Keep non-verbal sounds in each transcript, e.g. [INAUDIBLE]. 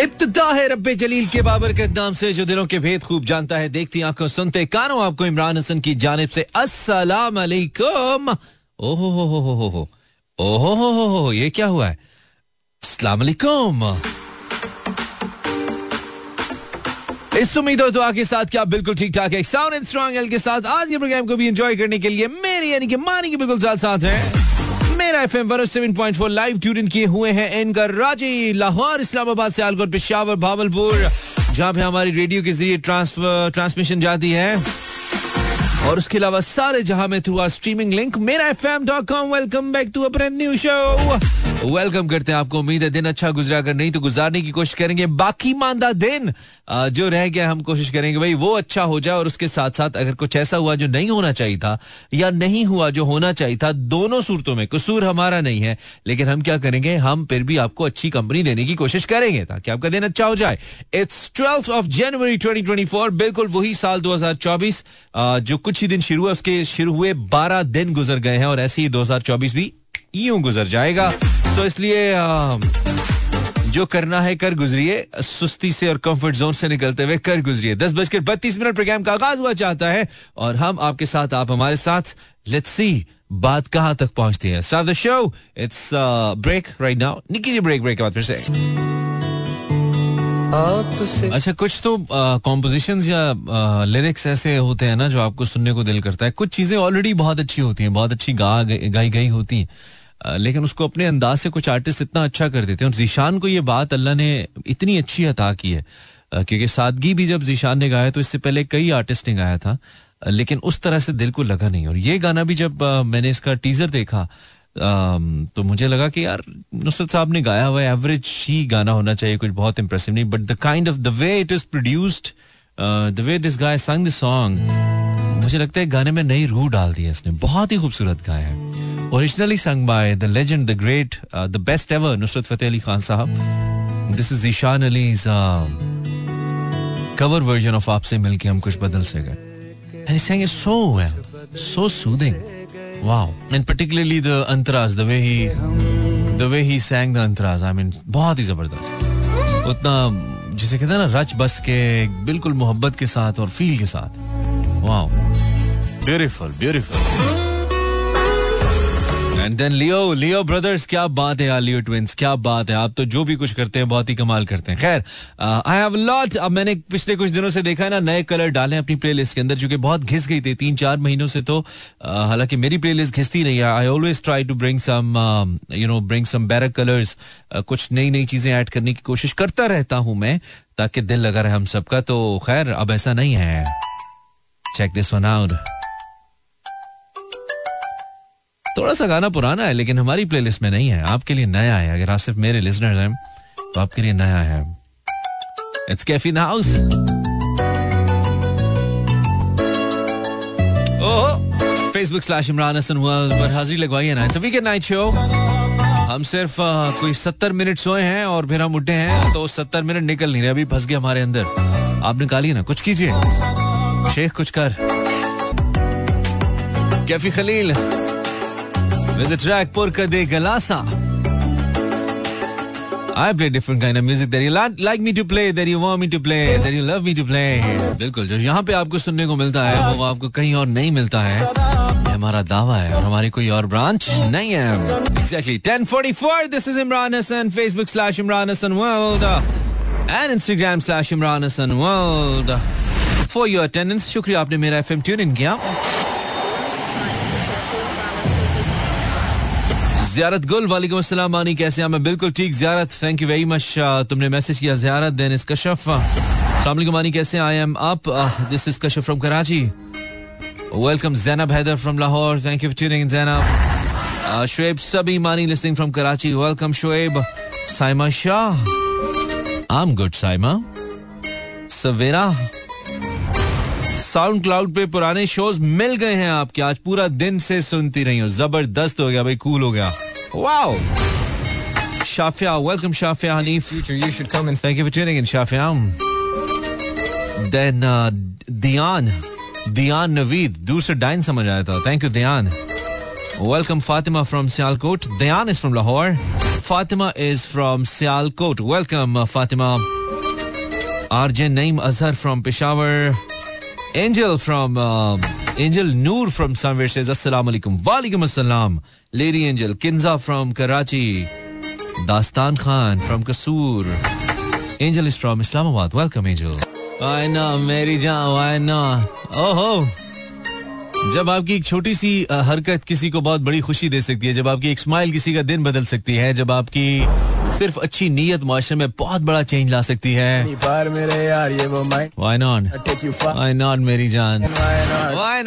इब्तदा है रब्बे जलील के बाबर के नाम से, जो दिलों के भेद खूब जानता है। देखती आँखों सुनते कानों, आपको इमरान हसन की जानब से, अस्सलाम अलैकुम। ओहो हो हो हो हो हो ओहो हो हो हो ये क्या हुआ है? अस्सलाम अलैकुम। इस उम्मीद और दुआ के साथ क्या बिल्कुल ठीक ठाक है साउंड एंड स्ट्रॉन्ग एल के साथ आज के प्रोग्राम को भी एंजॉय करने के लिए मेरी यानी कि मानी के बिल्कुल साथ साथ है। मेरा एफ़ एम पिशावर भावलपुर जहाँ पे हमारी रेडियो के ज़रिए ट्रांसमिशन जाती है। और उसके अलावा सारे जहाँ में through our streaming link Mera F M dot com welcome back to a new show welcome करते हैं आपको। उम्मीद है दिन अच्छा गुजरा। अगर नहीं तो गुजारने की कोशिश करेंगे। बाकी मानदा दिन जो रह गया, हम कोशिश करेंगे, भाई, वो अच्छा हो जाए और उसके साथ साथ अगर कुछ ऐसा हुआ जो नहीं होना चाहिए था, या नहीं हुआ जो होना चाहिए था, दोनों सूरतों में, कसूर हमारा नहीं है, लेकिन हम क्या करेंगे? हम फिर भी आपको अच्छी कंपनी देने की कोशिश करेंगे, ताकि आपका दिन अच्छा हो जाए। It's twelfth of January twenty बिल्कुल वही साल दो हज़ार चौबीस जो कुछ ही दिन शुरू हुआ उसके शुरू हुए बारह दिन गुजर गए हैं, और ऐसे ही दो हज़ार चौबीस भी यूँ गुजर जाएगा। तो इसलिए जो करना है कर गुजरिए सुस्ती से और कंफर्ट जोन से निकलते हुए कर गुजरिए। दस बजकर बत्तीस मिनट प्रोग्राम का आगाज़ हुआ चाहता है और हम आपके साथ आप हमारे साथ लेट्स सी बात कहाँ तक पहुँचती है। Start the show it's break right now Nikki ji break break के बाद फिर से। अच्छा कुछ तो कॉम्पोजिशन या लिरिक्स ऐसे होते हैं ना जो आपको सुनने को दिल करता है। कुछ चीज़ें ऑलरेडी बहुत अच्छी होती हैं बहुत अच्छी गा गाई गई होती हैं। लेकिन उसको अपने अंदाज से कुछ आर्टिस्ट इतना अच्छा कर देते हैं। और जीशान को ये बात अल्लाह ने इतनी अच्छी अता की है क्योंकि सादगी भी जब जीशान ने गाया तो इससे पहले कई आर्टिस्ट ने गाया था लेकिन उस तरह से दिल को लगा नहीं। और ये गाना भी जब मैंने इसका टीजर देखा तो मुझे लगा कि यार, नुसरत साहब ने गाया हुआ एवरेज ही गाना होना चाहिए, कुछ बहुत इंप्रेसिव नहीं but the kind of the way it is produced the way this guy sung the song मुझे लगता है गाने में नई रूह डाल दी है इसने। बहुत ही खूबसूरत गाया है। Originally sung by the legend the great the best ever Nusrat Fateh Ali Khan sahab this is Ishaan Ali's cover version of आपसे मिलके हम कुछ बदल से गए he sang it so well, so soothing. Wow. And particularly the antras, the way he, the way he sang the antras, i mean बहुत ही ज़बरदस्त उतना जिसे कहते हैं ना रच बस के बिल्कुल मोहब्बत के साथ और फील के साथ wow beautiful beautiful and then Leo Leo brothers क्या बात है यार लियो ट्विंस क्या बात है? आप तो जो भी कुछ करते हैं बहुत ही कमाल करते हैं। खैर आई हैव लॉट अब मैंने पिछले कुछ दिनों से देखा है ना नए कलर डाले अपनी प्लेलिस्ट के अंदर जो कि बहुत घिस गई थी तीन चार महीनों से तो uh, हालाँकि मेरी प्लेलिस्ट घिसती नहीं है। I always try to bring some you know bring some better colours कुछ नई नई चीज़ें ऐड करने की कोशिश करता रहता हूँ मैं ताकि दिल लगा रहे हम सबका। तो खैर अब ऐसा नहीं है। चेक दिस वन आउट थोड़ा सा गाना पुराना है, लेकिन हमारी प्लेलिस्ट में नहीं है। आपके लिए नया है। अगर आप सिर्फ़ मेरे लिसनर हैं तो आपके लिए नया है। It's Kaifi in house Facebook slash Imran Hasan पर हाजिरी लगवाई है ना इट्स वीकेंड नाइट शो हम सिर्फ़ कोई सत्तर मिनट सोए हैं और फिर हम उठे हैं तो सत्तर मिनट निकल नहीं रहे। अभी फंस गए हमारे अंदर। आप निकालिए ना, कुछ कीजिए। शेख, कुछ कर। Kaifi Khalil. With the track Porca de Galasa. I play different kind of music that you like me to play, that you want me to play, that you love me to play. बिल्कुल जो यहाँ पे आपको सुनने को मिलता है वो आपको कहीं और नहीं मिलता है हमारा दावा है और हमारी कोई और ब्रांच नहीं है Exactly 1044 this is Imran Hassan Facebook slash Imran Hassan World and Instagram slash Imran Hassan World for your attendance शुक्रिया आपने मेरा एफएम ट्यून इन किया जियारत गुल, वालेकुम अस्सलाम, मानी कैसे हैं मैं बिल्कुल ठीक, Ziyarat thank you very much तुमने मैसेज किया, जियारत देन इस कशफ अस्सलाम मानी कैसे I am up this is Kashaf from Karachi. Welcome Zainab Haider from Lahore thank you for tuning in Zainab Shoaib, सभी Mani listening from Karachi welcome Shoaib. Saima Shah. I am good Saima. Savera. SoundCloud पे पुराने shows मिल गए हैं आपके, आज पूरा दिन से सुनती रही हूँ, ज़बरदस्त हो गया, भाई कूल हो गया। Wow. Shafia, welcome Shafia Hanif. Future, you should come and thank you for tuning in, Shafia. Then uh, Dian, Dian Naveed, दूसरा डाइन समझ आया था. Thank you, Dian. Welcome Fatima from Sialkot. Dian is from Lahore. Fatima is from Sialkot welcome Fatima RJ Naeem Azhar from Peshawar Angel from Angel Noor from somewhere says अस्सलाम वालेकुम वालेकुम अस्सलाम lady Angel Kinza from Karachi Dastan Khan from Kasur Angel is from Islamabad welcome Angel why ना मेरी जान Y ना ओहो जब आपकी एक छोटी सी हरकत किसी को बहुत बड़ी खुशी दे सकती है जब आपकी एक स्माइल किसी का दिन बदल सकती है जब आपकी सिर्फ़ अच्छी नीयत मुआशरे में बहुत बड़ा चेंज ला सकती है। वाई नॉट टेक यू फा वाई नॉट मेरी जान? Why Why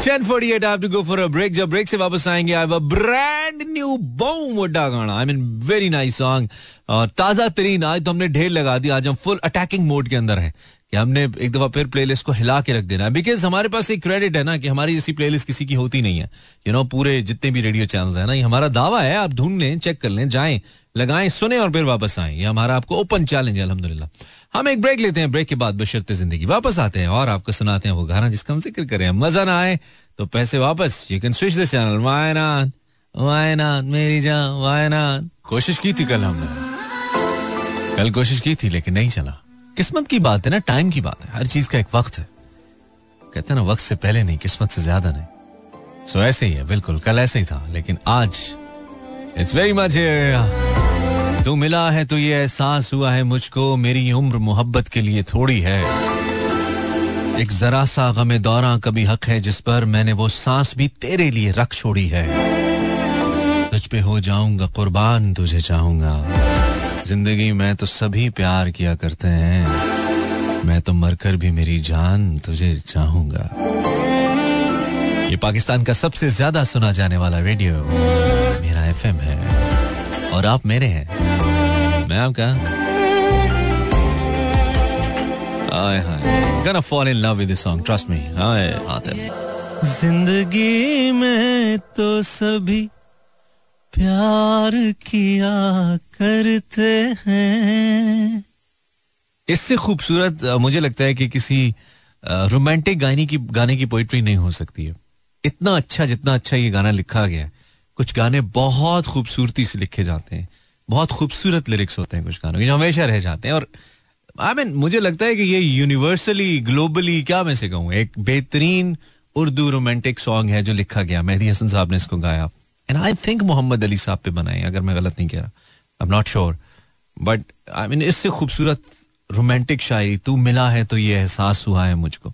1048 I have to go for a break. जब ब्रेक से वापस आएँगे I have a brand new boom वड्डा गाना। I mean very nice song और ताज़ा तरीन आज तो हमने ढेर लगा दी। आज हम फुल अटैकिंग मोड के अंदर हैं। कि हमने एक दफ़ा फिर प्लेलिस्ट को हिला के रख देना बिकॉज़ हमारे पास एक क्रेडिट है ना कि हमारी जैसी प्लेलिस्ट किसी की होती नहीं है। यू नो पूरे जितने भी रेडियो चैनल है ना, ये हमारा दावा है, आप ढूंढ लें चेक कर लें, जाएँ, लगाएँ, सुने और फिर वापस आए। ये हमारा आपको ओपन चैलेंज है अलहमदुल्ला हम एक ब्रेक लेते हैं ब्रेक के बाद बशरते ज़िंदगी वापस आते हैं और आपको सुनाते हैं वो गाना जिसका हम ज़िक्र करें। मज़ा ना आए तो पैसे वापस। You can switch this channel वायनान वायनान मेरी जान वायनान कोशिश की थी कल हमने। कल कोशिश की थी, लेकिन नहीं चला। किस्मत की बात है ना टाइम की बात है, हर चीज़ का एक वक्त है। कहते ना, वक्त से पहले नहीं, किस्मत से ज़्यादा नहीं। सो ऐसे ही है, बिल्कुल, कल ऐसे ही था, लेकिन आज इट्स वेरी मच तू मिला है तो ये एहसास हुआ है मुझको, मेरी उम्र मोहब्बत के लिए थोड़ी है। एक जरा सा गमे दौरा कभी हक है, जिस पर मैंने वो सांस भी तेरे लिए रख छोड़ी है। तुझ पे हो जाऊँगा कुर्बान, तुझे चाहूँगा। ज़िंदगी में तो सभी प्यार किया करते हैं। मैं तो मरकर भी मेरी जान तुझे चाहूँगा। ये पाकिस्तान का सबसे ज़्यादा सुना जाने वाला रेडियो मेरा एफएम है। और आप मेरे हैं। मैं आपका हाय हाय। Gonna fall in love with this song हाय आतिफ ज़िंदगी में तो सभी प्यार किया करते हैं। इससे खूबसूरत मुझे लगता है कि किसी रोमांटिक गाने की गाने की पोइट्री नहीं हो सकती है। इतना अच्छा जितना अच्छा ये गाना लिखा गया है, कुछ गाने बहुत खूबसूरती से लिखे जाते हैं, बहुत खूबसूरत लिरिक्स होते हैं कुछ गानों के, जो हमेशा रह जाते हैं। और आई मीन मुझे लगता है कि ये यूनिवर्सली ग्लोबली क्या मैं से कहूँ, एक बेहतरीन उर्दू रोमांटिक सॉन्ग है जो लिखा गया मेहदी हसन साहब ने इसको गाया। And I think Mohammad Ali sahab पे बनाए, अगर मैं गलत नहीं कह रहा। I am not sure but I mean इससे खूबसूरत रोमांटिक शायरी, तू मिला है तो ये एहसास हुआ है मुझको।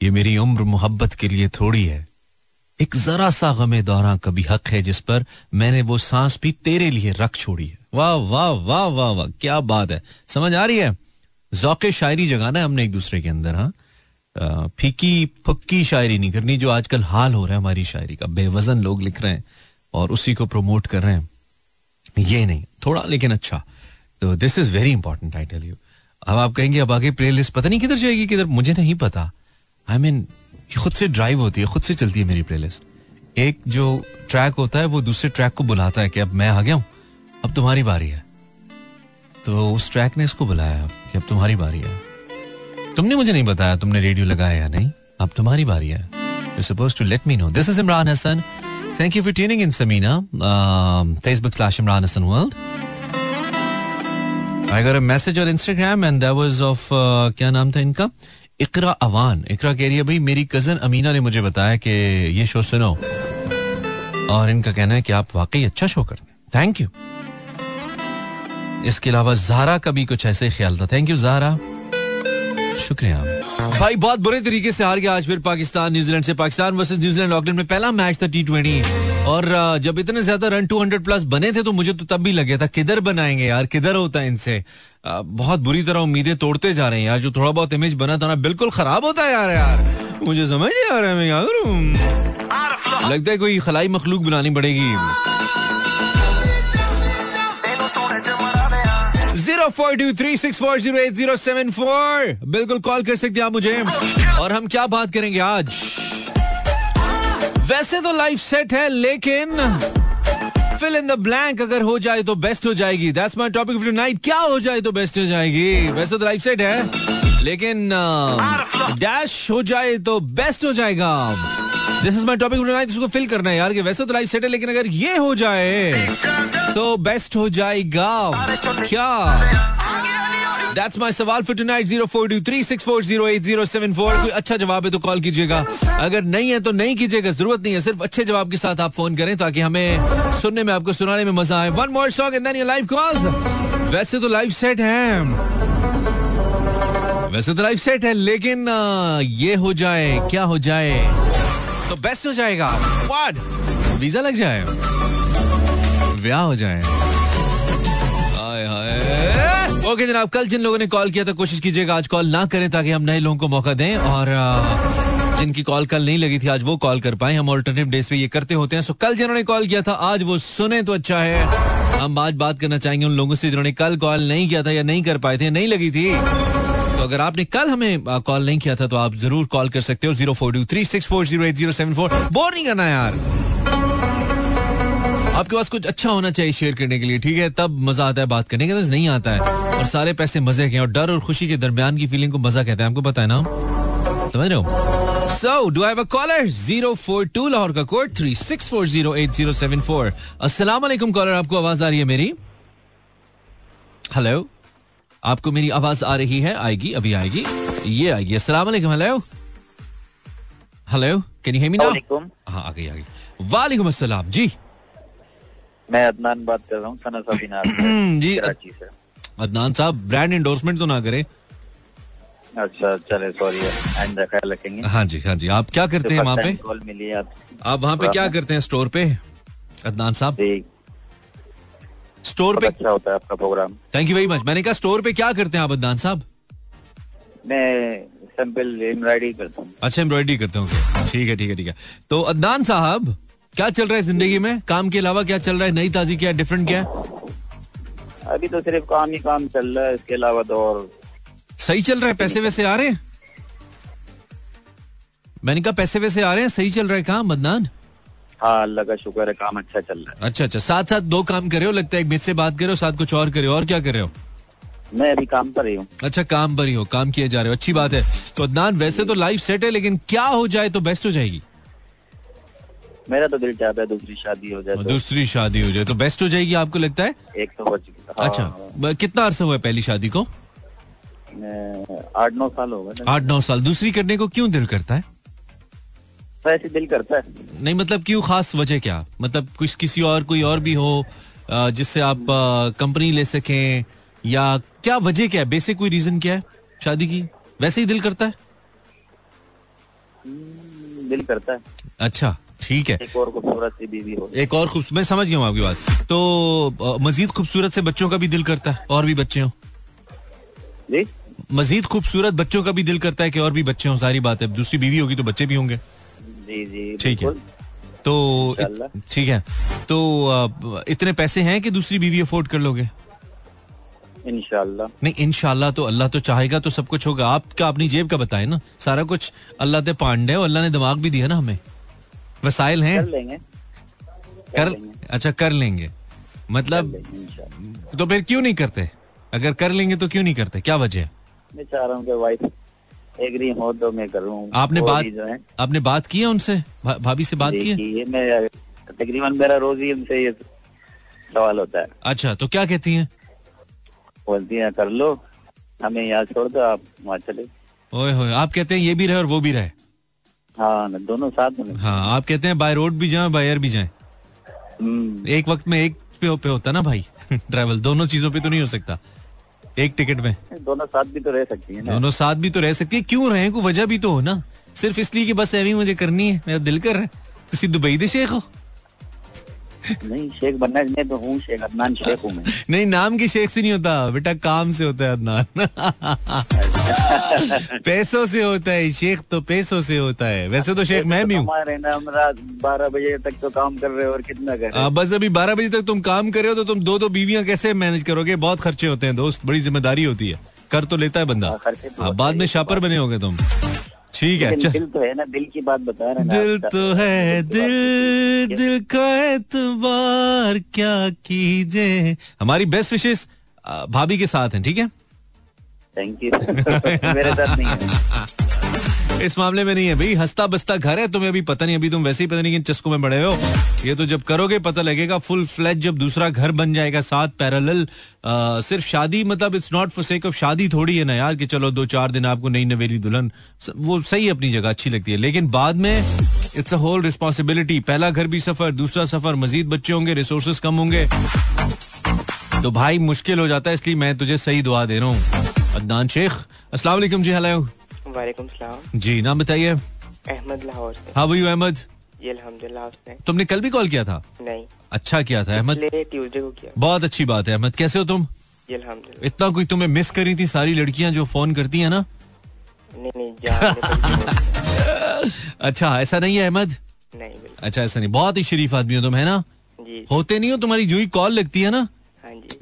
ये मेरी उम्र मोहब्बत के लिए थोड़ी है। एक जरा सा गमे दौरा कभी हक है जिस पर मैंने वो सांस भी तेरे लिए रख छोड़ी है। वाह वाह वाह वाह वाह, क्या बात है। समझ आ रही है? जौके शायरी जगाना है हमने एक दूसरे के अंदर हाँ? फीकी, फुक्की शायरी नहीं करनी, जो आजकल हाल हो रहा है हमारी शायरी का। बेवजन लोग लिख रहे हैं। और उसी को प्रमोट कर रहे हैं। ये नहीं थोड़ा लेकिन अच्छा। तो this is very important I tell you अब आप कहेंगे अब आगे प्ले लिस्ट पता नहीं किधर जाएगी किधर? मुझे नहीं पता। आई I मीन mean, खुद से ड्राइव होती है खुद से चलती है मेरी प्लेलिस्ट एक जो ट्रैक होता है वो दूसरे ट्रैक को बुलाता है कि अब मैं आ गया हूँ अब तुम्हारी बारी है। तो उस ट्रैक ने इसको बुलाया कि अब तुम्हारी बारी है। तुमने मुझे नहीं बताया तुमने रेडियो लगाया या नहीं? अब तुम्हारी बारी है। You suppose to let me know this is Imran Hasan thank you for tuning in Samina Facebook slash Imran Hasan world I got a message on Instagram and that was uh, क्या नाम था इनका? इकरा अवान. इकरा कह रही है भाई मेरी cousin Amina ने मुझे बताया कि ये शो सुनो. और इनका कहना है कि आप वाकई अच्छा शो करते हैं. थैंक यू इसके अलावा जारा का भी कुछ ऐसे ख्याल था. Thank you Zara. शुक्रिया। भाई, बहुत बुरे तरीके से हार गया आज फिर पाकिस्तान, न्यूजीलैंड से पाकिस्तान वर्सेस न्यूजीलैंड। ऑकलैंड में पहला मैच था टी ट्वेंटी और जब इतने ज़्यादा रन 200 प्लस बने थे तो मुझे तो तब भी लगे था, किधर बनाएँगे यार, किधर होता है इनसे? बहुत बुरी तरह उम्मीदें तोड़ते जा रहे हैं यार, जो थोड़ा बहुत इमेज बना था ना, बिल्कुल खराब होता है यार यार। मुझे समझ नहीं आ रहा है मैं क्या करूँ लगता है कोई खलाई मखलूक बनानी पड़ेगी। Four two three six four zero eight zero seven four बिल्कुल कॉल कर सकते हैं आप मुझे और हम क्या बात करेंगे आज वैसे तो लाइफ सेट है लेकिन फिल इन द ब्लैंक अगर हो जाए तो बेस्ट हो जाएगी that's my topic of night क्या हो जाए तो बेस्ट हो जाएगी वैसे तो लाइफ सेट है लेकिन डैश हो जाए तो बेस्ट हो जाएगा this is my topic of night इसको फिल करना है यार कि वैसे तो लाइफ सेट है लेकिन अगर ये हो जाए तो बेस्ट हो जाएगा। क्या? That's my सवाल for tonight 0423640807 कोई अच्छा जवाब है तो कॉल कीजिएगा। अगर नहीं है तो नहीं कीजिएगा ज़रूरत नहीं है। सिर्फ़ अच्छे जवाब के साथ आप फ़ोन करें ताकि हमें सुनने में आपको सुनाने में मज़ा आए। One more song and then your live calls वैसे तो लाइव सेट है। वैसे तो लाइव सेट है लेकिन ये हो जाए क्या हो जाए तो बेस्ट हो जाएगा। व्हाट वीज़ा लग जाए। ब्याह हो जाए। ओके जनाब, कल जिन लोगों ने कॉल किया था, कोशिश कीजिएगा आज कॉल ना करें ताकि हम नए लोगों को मौका दें और जिनकी कॉल कल नहीं लगी थी, आज वो कॉल कर पाए। हम ऑल्टरनेटिव डेज़ पे ये करते होते हैं। सो कल जिन्होंने कॉल किया था, आज वो सुने तो अच्छा है। हम आज बात करना चाहेंगे उन लोगों से जिन्होंने कल कॉल नहीं किया था या नहीं कर पाए थे नहीं लगी थी। तो अगर आपने कल हमें कॉल नहीं किया था तो आप ज़रूर कॉल कर सकते हो। Zero four two three six four zero eight zero seven four. Bore नहीं करना यार। आपके पास कुछ अच्छा होना चाहिए शेयर करने के लिए ठीक है? तब मज़ा आता है बात करने के नहीं आता है। और सारे पैसे मज़े के और डर और खुशी के दरमियान की फीलिंग को मज़ा कहते हैं। आपको पता है ना? समझ रहे हो? So do have a caller zero four two Lahore का code three six four zero eight zero seven four. अस्सलाम वालेकुम कॉलर आपको आवाज़ आ रही है मेरी? हेलो आपको मेरी आवाज़ आ रही है? आएगी अभी आएगी। ये आएगी। अस्सलाम वालेकुम hello hello can you hear me now हाँ आ गई आ गई। वालेकुम अस्सलाम। जी। मैं अदनान बात कर रहा हूँ सना सफीना जी कराची से। अदनान साहब ब्रांड एंडोर्समेंट तो ना करें। अच्छा चले सॉरी आइंदा ख्याल रखेंगे हाँ जी हाँ जी आप क्या करते हैं वहाँ पे? कॉल मिली आप आप वहाँ पे क्या करते हैं स्टोर पे? अदनान साहब? स्टोर पे अच्छा होता है आपका programme thank you very much मैंने कहा स्टोर पे क्या करते हैं आप अदनान साहब? मैं सिंपल एम्ब्रॉयडरी करता हूँ। अच्छा एम्ब्रॉयडरी करते होंगे ठीक है ठीक है ठीक है। तो अदनान साहब क्या चल रहा है ज़िंदगी में? काम के अलावा क्या चल रहा है? नई ताजी क्या? डिफरेंट क्या? है अभी तो सिर्फ़ काम ही काम चल रहा है इसके अलावा तो और सही चल रहा है? पैसे वैसे आ रहे हैं? मैंने कहा पैसे वैसे आ रहे हैं सही चल रहा है काम अदनान हाँ अल्लाह का शुक्र है काम अच्छा चल रहा है। अच्छा अच्छा। साथ साथ दो काम करे हो लगता है एक बात करे हो साथ कुछ और करे हो। और क्या करे हो? मैं अभी काम पर ही हूँ। अच्छा काम पर ही हो काम किए जा रहे हो। अच्छी बात है। तो अदनान वैसे तो लाइफ सेट है लेकिन क्या हो जाए तो बेस्ट हो जाएगी। मेरा तो दिल चाहता है दूसरी शादी हो जाए तो। दूसरी शादी हो जाए तो बेस्ट हो जाएगी आपको लगता है? एक तो चुकी हाँ, अच्छा कितना अरसा हुआ है पहली शादी को? आठ नौ साल हो गए। आठ नौ साल। दूसरी करने को क्यों दिल करता है? वैसे दिल करता है। नहीं मतलब क्यों? खास वजह क्या? मतलब कुछ किसी और कोई और भी हो जिससे आप कंपनी ले सकें या क्या वजह क्या है? बेसिक कोई रीजन क्या है शादी की? वैसे ही दिल करता है? दिल करता है। अच्छा। ठीक है। एक और खूबसूरत सी बीवी हो एक और खूब मैं समझ गया हूँ आपकी बात। तो मजीद खूबसूरत से बच्चों का भी दिल करता है और भी बच्चे हों। जी? मजीद खूबसूरत बच्चों का भी दिल करता है कि और भी बच्चे हों सारी बात है। दूसरी बीवी होगी तो बच्चे भी होंगे। जी जी ठीक है। तो ठीक है। तो इतने पैसे हैं कि दूसरी बीवी अफोर्ड कर लोगे? इंशाल्लाह। नहीं इनशाला तो अल्लाह तो चाहेगा तो सब कुछ होगा। आपका अपनी जेब का बताए ना? सारा कुछ अल्लाह ते पांडे और अल्लाह ने दिमाग भी दिया ना हमें। वसाइल हैं? कर लेंगे। कर अच्छा कर लेंगे। मतलब लेंगे तो फिर क्यों नहीं करते? अगर कर लेंगे तो क्यों नहीं करते? क्या वजह है? मैं चाह रहा हूँ वाइफ एग्री हो तो मैं करूँ आपने बात है। आपने बात की है उनसे? भाभी से बात की है? मैं तकरीबन मेरा रोज ही उनसे ये सवाल होता है। अच्छा तो क्या कहती हैं? बोलती है कर लो हमें यहाँ छोड़ दो आप वहाँ चले। ओए होए आप कहते हैं ये भी रहे और वो भी रहे। हाँ दोनों साथ में हाँ आप कहते हैं बाय रोड भी जाएँ बाय एयर भी जाएँ। हम्म, एक वक्त में एक पे, पे होता ना भाई [LAUGHS] ट्रैवल दोनों चीज़ों पे तो नहीं हो सकता। एक टिकट में। दोनों साथ भी तो रह सकती है दोनों साथ भी तो रह सकती है। क्यों रहे को वजह भी तो हो ना। सिर्फ़ इसलिए कि बस एवी मुझे करनी है मेरा दिल कर रहा है। किसी दुबई दे शेख हो? नहीं शेख बनना मैं तो हूँ शेख अदनान शेख हूँ मैं। [LAUGHS] नहीं नाम के शेख से नहीं होता बेटा काम से होता है अदनान। [LAUGHS] पैसों से होता है शेख तो पैसों से होता है। वैसे तो शेख मैं भी हूँ। बारह बजे तक तो काम कर रहे हो और कितना कर रहे आ, बस अभी बारह बजे तक तुम काम कर रहे हो तो तुम दो दो बीवियाँ कैसे मैनेज करोगे? बहुत खर्चे होते हैं दोस्त। बड़ी ज़िम्मेदारी होती है। कर तो लेता है बंदा। हाँ, तो हाँ, बाद में शापर बने होगे तुम। ठीक है दिल तो है ना दिल की बात बता रहे दिल तो है दिल दिल का एतबार क्या कीजिए? हमारी बेस्ट विशेष भाभी के साथ हैं ठीक है? थैंक यू [LAUGHS] मेरे साथ नहीं है। इस मामले में नहीं है भाई, हंसता बसता घर है, तुम्हें अभी पता नहीं, अभी तुम वैसे ही पता नहीं किन चस्कों में बड़े हो। ये तो जब करोगे, पता लगेगा फुल फ्लैज जब दूसरा घर बन जाएगा साथ पैरेलल सिर्फ़ शादी मतलब it's not for sake of शादी थोड़ी है ना यार, कि चलो दो चार दिन आपको नई नवेली दुल्हन वो सही अपनी जगह, अच्छी लगती है। लेकिन बाद में इट्स अ होल रिस्पॉन्सिबिलिटी पहला घर भी सफ़र, दूसरा सफ़र, मजीद बच्चे होंगे रिसोर्सेज कम होंगे। तो भाई मुश्किल हो जाता है, इसलिए मैं तुझे सही दुआ दे रहा हूँ। अदनान शेख अस्सलाम वालेकुम जी हेलो वालेकुम सलाम। जी नाम बताइए। अहमद लाहौर से। हाँ भाई अहमद ये अल्हम्दुलिल्लाह तुमने कल भी कॉल किया था? नहीं। अच्छा किया था अहमद। ट्यूसडे को किया। बहुत अच्छी बात है अहमद। कैसे हो तुम? ये इतना कोई तुम्हें मिस करी थी सारी लड़कियाँ जो फ़ोन करती हैं ना? नहीं नहीं [LAUGHS] अच्छा ऐसा नहीं है अहमद? नहीं अच्छा ऐसा नहीं। बहुत ही शरीफ आदमी हो तुम है ना? जी होते नहीं हो तुम्हारी जो ही कॉल लगती है ना?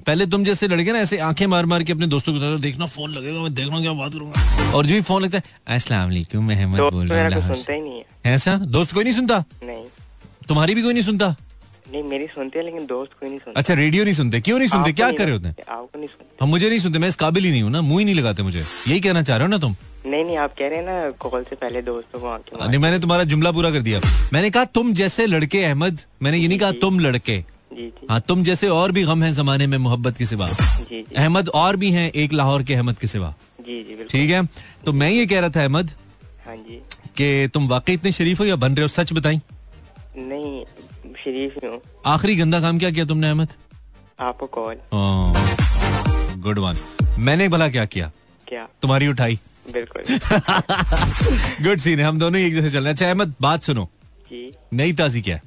पहले तुम जैसे लड़के ना ऐसे आँखें मार मार के अपने दोस्तों को बताते देखना फ़ोन लगेगा मैं देख रहा क्या बात करूँगा। और जो भी फ़ोन लगता है अस्सलाम वालेकुम मैं अहमद बोल रहा मेरा हूँ सुनता ही नहीं है। ऐसा? दोस्त कोई नहीं सुनता? नहीं। तुम्हारी भी कोई नहीं सुनता? नहीं मेरी सुनते हैं लेकिन दोस्त कोई नहीं सुनता। अच्छा रेडियो नहीं सुनते? क्यों नहीं सुनते? क्या कर रहे होते हैं? हम मुझे नहीं सुनते मैं इस काबिल ही नहीं हूँ ना मुँह ही नहीं लगाते मुझे। यही कहना चाह रहे हो ना तुम? नहीं नहीं आप कह रहे हैं ना कॉल से पहले दोस्तों को आके नहीं मैंने तुम्हारा जुमला पूरा कर दिया। मैंने कहा तुम जैसे लड़के अहमद मैंने ये नहीं कहा तुम लड़के। हाँ तुम जैसे और भी गम है जमाने में मोहब्बत के सिवा। अहमद और भी हैं एक लाहौर के अहमद के सिवा। ठीक है? तो मैं ये कह रहा था अहमद हाँ जी। कि तुम वाकई इतने शरीफ हो या बन रहे हो? सच बताई नहीं शरीफ ही आखिरी गंदा काम क्या किया तुमने अहमद? आपको कॉल। Good one. मैंने भला क्या किया? क्या? तुम्हारी उठाई। बिल्कुल। [LAUGHS] गुड सीन है हम दोनों एक जैसे चल रहे हैं। अच्छा अहमद बात सुनो। जी। नई ताजी क्या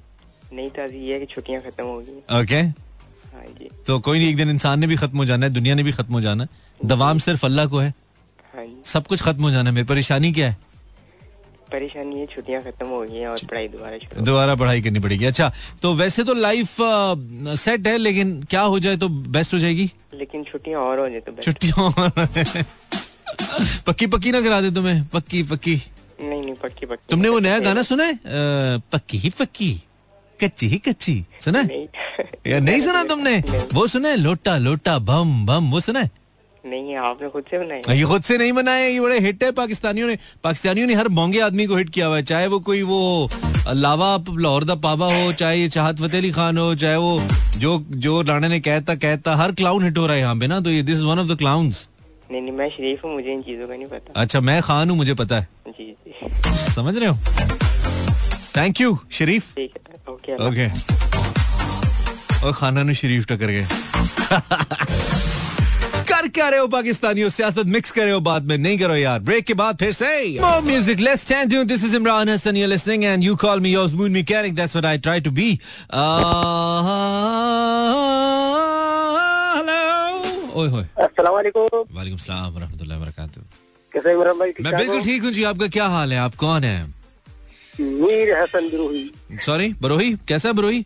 नहीं ताजी ये है कि छुट्टियाँ खत्म हो गई। ओके। हाँ जी। तो कोई नहीं एक दिन इंसान ने भी खत्म हो जाना है दुनिया ने भी खत्म हो जाना है। दवाम सिर्फ़ अल्लाह को है। हाँ जी। सब कुछ खत्म हो जाना है। मेरी परेशानी क्या है? परेशानी ये छुट्टियाँ खत्म हो गई हैं और पढ़ाई दोबारा शुरू दोबारा पढ़ाई करनी पड़ेगी। अच्छा तो वैसे तो लाइफ सेट है लेकिन क्या हो जाए तो बेस्ट हो जाएगी? लेकिन छुट्टियाँ और हो जाए तो छुट्टियाँ पक्की पक्की ना करा दे तुम्हें। पक्की पक्की। नहीं नहीं पक्की पक्की। तुमने वो नया गाना सुना है? पक्की ही पक्की। कच्ची ही कच्ची सुना? नहीं। या नहीं सुना तुमने? वो सुना है लोटा लोटा बम बम वो सुना है? नहीं आपने खुद से बनाई ये खुद से नहीं बनाए ये बड़े हिट है पाकिस्तानियों ने। पाकिस्तानियों ने हर मोंगे आदमी को हिट किया हुआ है चाहे वो कोई वो लावा लाहौर दा पावा हो चाहे ये चाहत फतेह अली खान हो चाहे वो जो जो राणा ने कहता कहता हर क्लाउन हिट हो रहा है यहाँ पे ना तो ये this one of the clowns नहीं नहीं मैं शरीफ हूँ मुझे इन चीज़ों का नहीं पता। अच्छा मैं खान हूँ मुझे पता है। जी जी। समझ रहे हो? Thank you Sharif. ठीक है। ओके और खाना नु शरीफ टकर गए। [LAUGHS] कर क्या रहे हो पाकिस्तानियों? सियासत मिक्स करे हो बाद में। नहीं करो यार। ब्रेक के बाद फिर से more music let's stand tune this is Imran Hasan you listening and you call me yours moon mechanic that's what I try to be hello ओए होए अस्सलाम वालेकुम वालेकुम सलाम व रहमतुल्लाहि व बरकातहू कैसे इमरान भाई? मैं बिल्कुल ठीक हूँ जी। आपका क्या हाल है? आप कौन है? मीर हसन बिरोही। सॉरी बरोही? कैसा बरोही?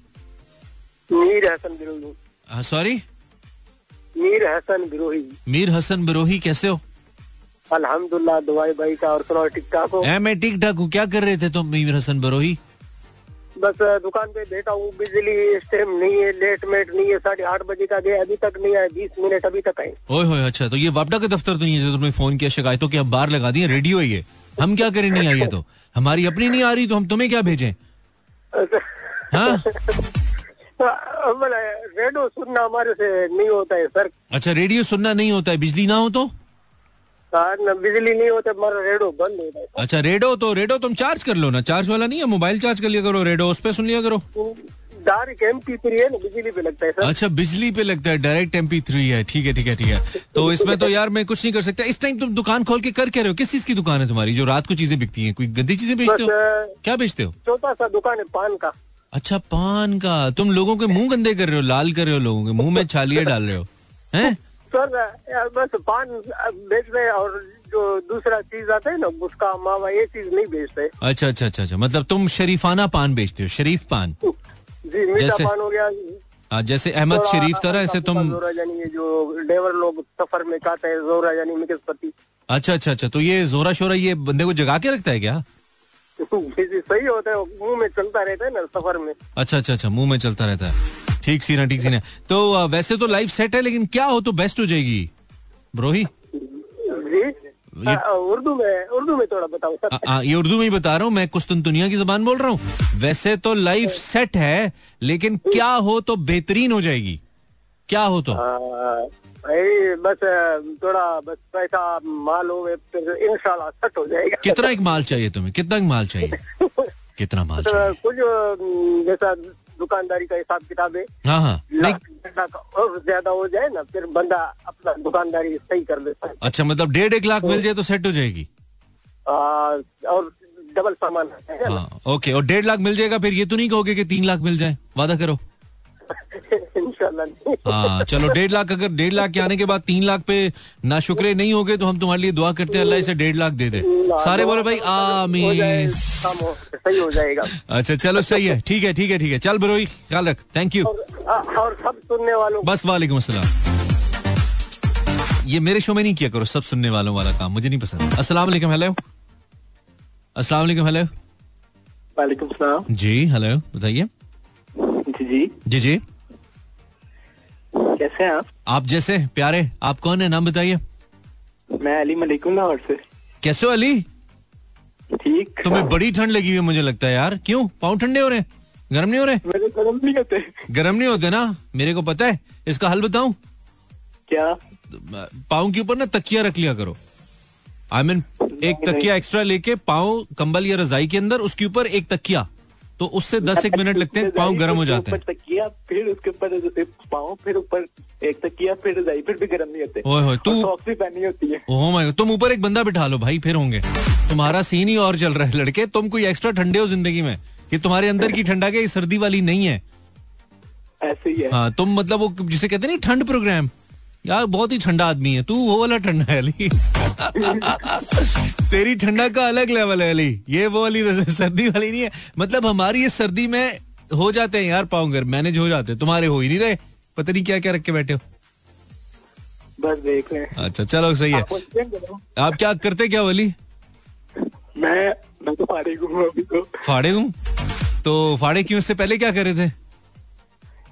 मीर हसन बिरोही। सॉरी मीर हसन बिरोही। मीर हसन बरोही कैसे हो? अल्हम्दुलिल्लाह दुआई भाई का और सुनाओ ठीक ठाक हो ए, मैं ठीक ठाक हूँ। क्या कर रहे थे तुम मीर हसन बरोही? बस दुकान पे बैठा हूँ। बिजली इस टाइम नहीं है लेट मेट नहीं है साढ़े आठ बजे का गया अभी तक नहीं आया बीस मिनट अभी तक आए। ओए होए अच्छा तो ये वापडा का दफ्तर तो नहीं है जो तुमने फ़ोन किया शिकायतों के हम बाहर लगा दिए रेडियो है ये। हम क्या करें नहीं आई है तो? हमारी अपनी नहीं आ रही तो हम तुम्हें क्या भेजें? हाँ? रेडियो सुनना हमारे से नहीं होता है सर अच्छा रेडियो सुनना नहीं होता है बिजली ना हो तो? हाँ, बिजली नहीं होता हमारा रेडियो बंद होता है। अच्छा रेडो तो रेडो तुम चार्ज कर लो ना चार्ज वाला नहीं है मोबाइल चार्ज कर लिया करो रेडो उस पर सुन लिया करो। डायरेक्ट एम पी थ्री है ना बिजली पे लगता है सर। अच्छा बिजली पे लगता है डायरेक्ट एमपी थ्री है ठीक है ठीक है ठीक है। तो इसमें तो यार मैं कुछ नहीं कर सकता। इस टाइम तुम दुकान खोल के कर क्या रहे हो? किस चीज़ की दुकान है तुम्हारी जो रात को चीज़ें बिकती है? कोई गंदी चीज़ें बेचते हो? क्या बेचते हो? छोटा सा दुकान है पान का। अच्छा पान का। तुम लोगों के मुँह गंदे कर रहे हो लाल कर रहे हो लोगों के मुँह में छालिया डाल रहे हो हैं? सर बस पान बेच रहे और जो दूसरा चीज़ आता है ना गुटखा मावा ये चीज़ नहीं बेचते अच्छा अच्छा अच्छा अच्छा मतलब तुम शरीफाना पान बेचते हो शरीफ पान। जी जैसे- हो गया। हाँ, जैसे अहमद शरीफ तरह ऐसे तुम जो लेबर लोग सफ़र में हैं जोरा पत्ती अच्छा अच्छा अच्छा तो ये जोरा शोरा ये बंदे को जगा के रखता है क्या? [LAUGHS] जी जी सही होता है मुँह में चलता रहता है ना सफ़र में। अच्छा अच्छा अच्छा मुँह में चलता रहता है। ठीक सीना ठीक सीना। तो वैसे तो लाइफ सेट है लेकिन क्या हो तो बेस्ट हो जाएगी? ब्रोही? जी ये हाँ, उर्दू में उर्दू में थोड़ा बताओ। आ, आ, ये उर्दू में ही बता रहा हूँ मैं कुस्तुनतुनिया की जबान बोल रहा हूँ। वैसे तो लाइफ सेट है लेकिन क्या हो तो बेहतरीन हो जाएगी। क्या हो तो? हाँ, भाई बस थोड़ा बस पैसा माल हो इंशाल्लाह सेट हो जाएगा। कितना एक माल चाहिए तुम्हें? कितना एक माल चाहिए? [LAUGHS] कितना माल तो चाहिए? कुछ जैसा दुकानदारी का हिसाब किताब है हाँ। हाँ और ज़्यादा हो जाए ना फिर बंदा अपना दुकानदारी सही कर देता है। अच्छा मतलब डेढ़ एक लाख मिल जाए तो सेट हो जाएगी? और डबल सामान है ओके और डेढ़ लाख मिल जाएगा फिर ये तो नहीं कहोगे कि तीन लाख मिल जाए? वादा करो। [LAUGHS] हाँ चलो डेढ़ लाख अगर डेढ़ लाख के आने के बाद तीन लाख पे ना शुक्रे नहीं हो गए तो हम तुम्हारे लिए दुआ करते हैं अल्लाह इसे डेढ़ लाख दे दे। सारे बोले भाई हो जाए आमीन सही हो जाएगा। अच्छा चलो सही है ठीक है ठीक है ठीक है। चल बरोई ख्याल रख थैंक यू और, सब सुनने वालों बस वालेकुम अस्सलाम। ये मेरे शो में नहीं किया करो सब सुनने वालों वाला काम मुझे नहीं पसंद। अस्सलाम वालेकुम हेलो अस्सलाम वालेकुम हेलो वालेकुम सलाम। जी हेलो बताइए। जी जी। जी जी। कैसे हैं आप? आप जैसे प्यारे आप कौन है? नाम बताइए। मैं अली मलिक लाहौर से। कैसे हो अली? ठीक। तुम्हें बड़ी ठंड लगी हुई मुझे लगता है यार। क्यों? पाँव ठंडे हो रहे हैं? गर्म नहीं हो रहे? मेरे गर्म नहीं होते। गर्म नहीं होते ना? मेरे को पता है। इसका हल बताऊँ? क्या? पाँव के ऊपर ना तकिया रख लिया करो। आई मीन एक तकिया एक्स्ट्रा लेके पाओ कंबल या रजाई के अंदर उसके ऊपर एक तकिया। तो उससे दस एक मिनट लगते हैं पाँव गर्म हो जाते हैं। तकिया फिर उसके ऊपर पाँव फिर ऊपर एक तकिया फिर रजाई फिर भी गर्म नहीं होते। ओए तू- सॉक्स भी पहनी होती है। ओह माय तुम ऊपर एक बंदा बिठा लो भाई फिर होंगे। तुम्हारा [LAUGHS] सीन ही और चल रहा है लड़के। तुम कोई एक्स्ट्रा ठंडे हो ज़िंदगी में। ये तुम्हारे अंदर की ठंडा के सर्दी वाली नहीं है। ऐसे ही है। हाँ तुम मतलब वो जिसे कहते हैं नहीं ठंड प्रोग्राम यार बहुत ही ठंडा आदमी है। तू वो वाला ठंडा है अली। तेरी ठंडा का अलग लेवल है अली। ये वो वाली सर्दी वाली नहीं है। मतलब हमारी ये सर्दी में हो जाते हैं यार पाऊंगर मैनेज हो जाते हैं। तुम्हारे हो ही नहीं रहे। पता नहीं क्या क्या रख के बैठे हो। बस देख रहे हैं। अच्छा चलो सही है। आप क्या करते क्या अली? मैं मैं तो फारिग हूँ अभी तो। फाड़े हूँ तो फाड़े क्यों? इससे पहले क्या करे थे?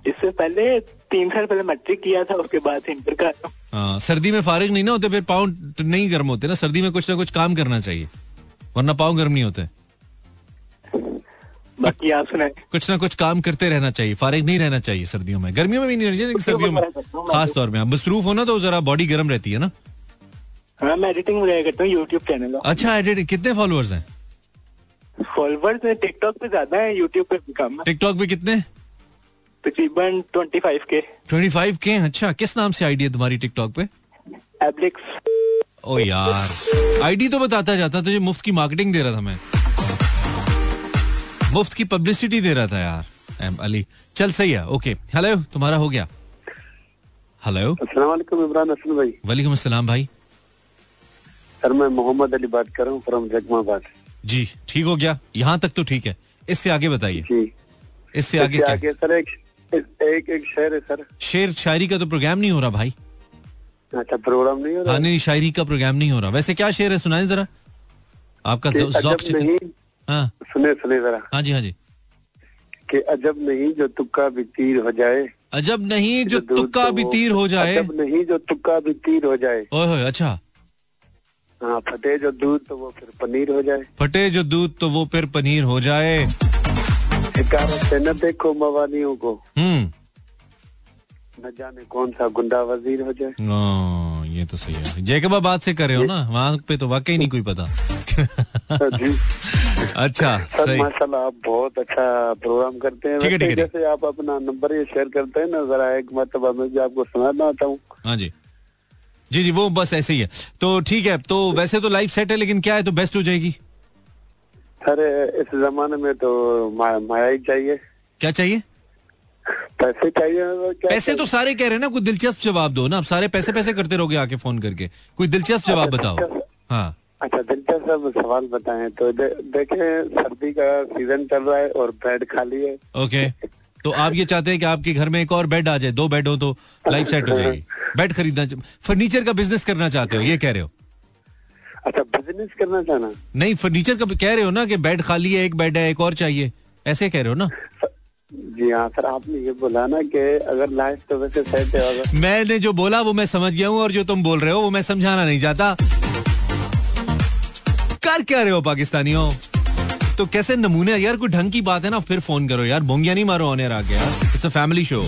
इससे पहले तीन साल पहले मैट्रिक किया था उसके बाद इंटर का हाँ, सर्दी में फारिग नहीं ना होते फिर पाँव नहीं गर्म होते ना? सर्दी में कुछ ना कुछ काम करना चाहिए वरना पाँव गर्म नहीं होते। बाकी आप सुनाए। कुछ ना कुछ काम करते रहना चाहिए फारिग नहीं रहना चाहिए सर्दियों में। गर्मियों में भी नहीं रहना चाहिए सर्दियों में। खास तौर में आप मसरूफ हो ना तो जरा बॉडी गर्म रहती है ना? हाँ मैं एडिटिंग वगैरह करता हूँ यूट्यूब चैनल अच्छा एडिट कितने फॉलोअर्स हैं? फॉलोवर्स टिकटॉक पे ज़्यादा है यूट्यूब पे कम टिकटॉक पे कितने? तकरीबन twenty five K. Twenty five K अच्छा किस नाम से आईडी है तुम्हारी टिकटॉक पे? एब्लिक्स ओ यार आईडी तो बताता जाता तुझे मुफ़्त की मार्केटिंग दे रहा था मैं। मुफ़्त की पब्लिसिटी दे रहा था यार एम अली। चल सही है ओके हेलो तुम्हारा हो गया। हेलो अस्सलाम इमरान हसन भाई। वालेकुम अस्सलाम भाई। सर मैं मोहम्मद अली बात कर रहा हूँ फ्रॉम जगमाबाद। जी ठीक हो गया। यहाँ तक तो ठीक है। इससे आगे बताइए। जी। इससे आगे आगे सर एक एक एक शहर है सर। शेर शायरी का तो प्रोग्राम नहीं हो रहा भाई। अच्छा प्रोग्राम नहीं हो रहा? हाँ नहीं शायरी का प्रोग्राम नहीं हो रहा। वैसे क्या शेर है सुनाए जरा। आपका हाँ। सुने सुने जरा। हाँ जी हाँ जी। कि अजब नहीं जो तुक्का भी तीर हो जाए। अजब नहीं जो तुक्का तो भी तीर हो जाए। अजब नहीं जो तुक्का भी तीर हो जाए। ओए होए अच्छा। हाँ फटे जो दूध तो वो फिर पनीर हो जाए। फटे जो दूध तो वो फिर पनीर हो जाए। शिकारत से न देखो मवालियों को हम्म। न जाने कौन सा गुंडा वज़ीर हो जाए। ये तो सही है। जैकबाबाद से कर हो ना? वहाँ पे तो वाकई नहीं कोई पता। अच्छा सर माशाल्लाह आप बहुत अच्छा प्रोग्राम करते हैं। ठीक है, ठीक है, जैसे आप अपना नंबर ये शेयर करते हैं ना जरा एक मतलब मैं आपको सुनाना आता हूँ। हाँ जी। जी जी वो बस ऐसे ही है। तो ठीक है तो वैसे तो लाइफ सेट है लेकिन क्या है तो बेस्ट हो जाएगी। सर इस जमाने में तो मा, माया ही चाहिए। क्या चाहिए? पैसे चाहिए क्या पैसे चाहिए? तो सारे कह रहे हैं ना कोई दिलचस्प जवाब दो ना। आप सारे पैसे पैसे करते रहोगे आके फ़ोन करके। कोई दिलचस्प जवाब बताओ। हाँ। अच्छा दिलचस्प सवाल बताएँ। तो दे, देखें सर्दी का सीज़न चल रहा है और बेड खाली है। ओके तो आप ये चाहते हैं कि आपके घर में एक और बेड आ जाए दो बेड हो तो लाइफ सेट हो जाएगी। [LAUGHS] बेड खरीदना फर्नीचर का बिज़नेस करना चाहते हो ये कह रहे हो? अच्छा बिज़नेस करना चाहना। नहीं फर्नीचर का कह रहे हो ना कि बेड खाली है एक बेड है एक और चाहिए। ऐसे कह रहे हो ना? जी हाँ सर आपने ये बोला ना कि अगर लाइफ तो वैसे सेट है अगर [LAUGHS] मैंने जो बोला वो मैं समझ गया हूँ और जो तुम बोल रहे हो वो मैं समझाना नहीं चाहता। कर क्या रहे हो पाकिस्तानियों? तो कैसे नमूने यार कोई ढंग की बात है ना फिर फ़ोन करो यार। बोंगिया नहीं मारो ऑन एयर आके यार। इट्स अ फैमिली शो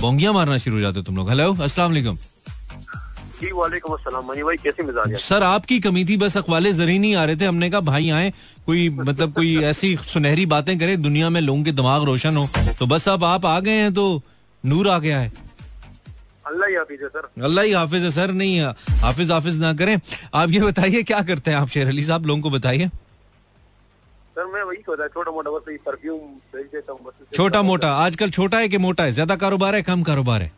बोंगिया मारना शुरू हो जाते तुम लोग। हेलो अस्सलाम वालेकुम जी वालेकुम अस्सलाम। मनी भाई कैसे मिजाज है? सर आपकी कमी थी बस अखवाले जरी नहीं आ रहे थे। हमने कहा भाई आए कोई मतलब कोई ऐसी सुनहरी बातें करें दुनिया में लोगों के दिमाग रोशन हो। तो बस अब आप आ गए हैं तो नूर आ गया है। अल्लाह ही हाफिज है सर। अल्लाह ही हाफिज है सर नहीं हाफिज हाफिज ना करें। आप ये बताइए क्या करते हैं आप शेर अली साहब लोगों को बताइए। सर मैं वही सोचा छोटा मोटा बस परफ्यूम हूँ छोटा मोटा आजकल छोटा है कि मोटा है? ज़्यादा कारोबार है कम कारोबार है?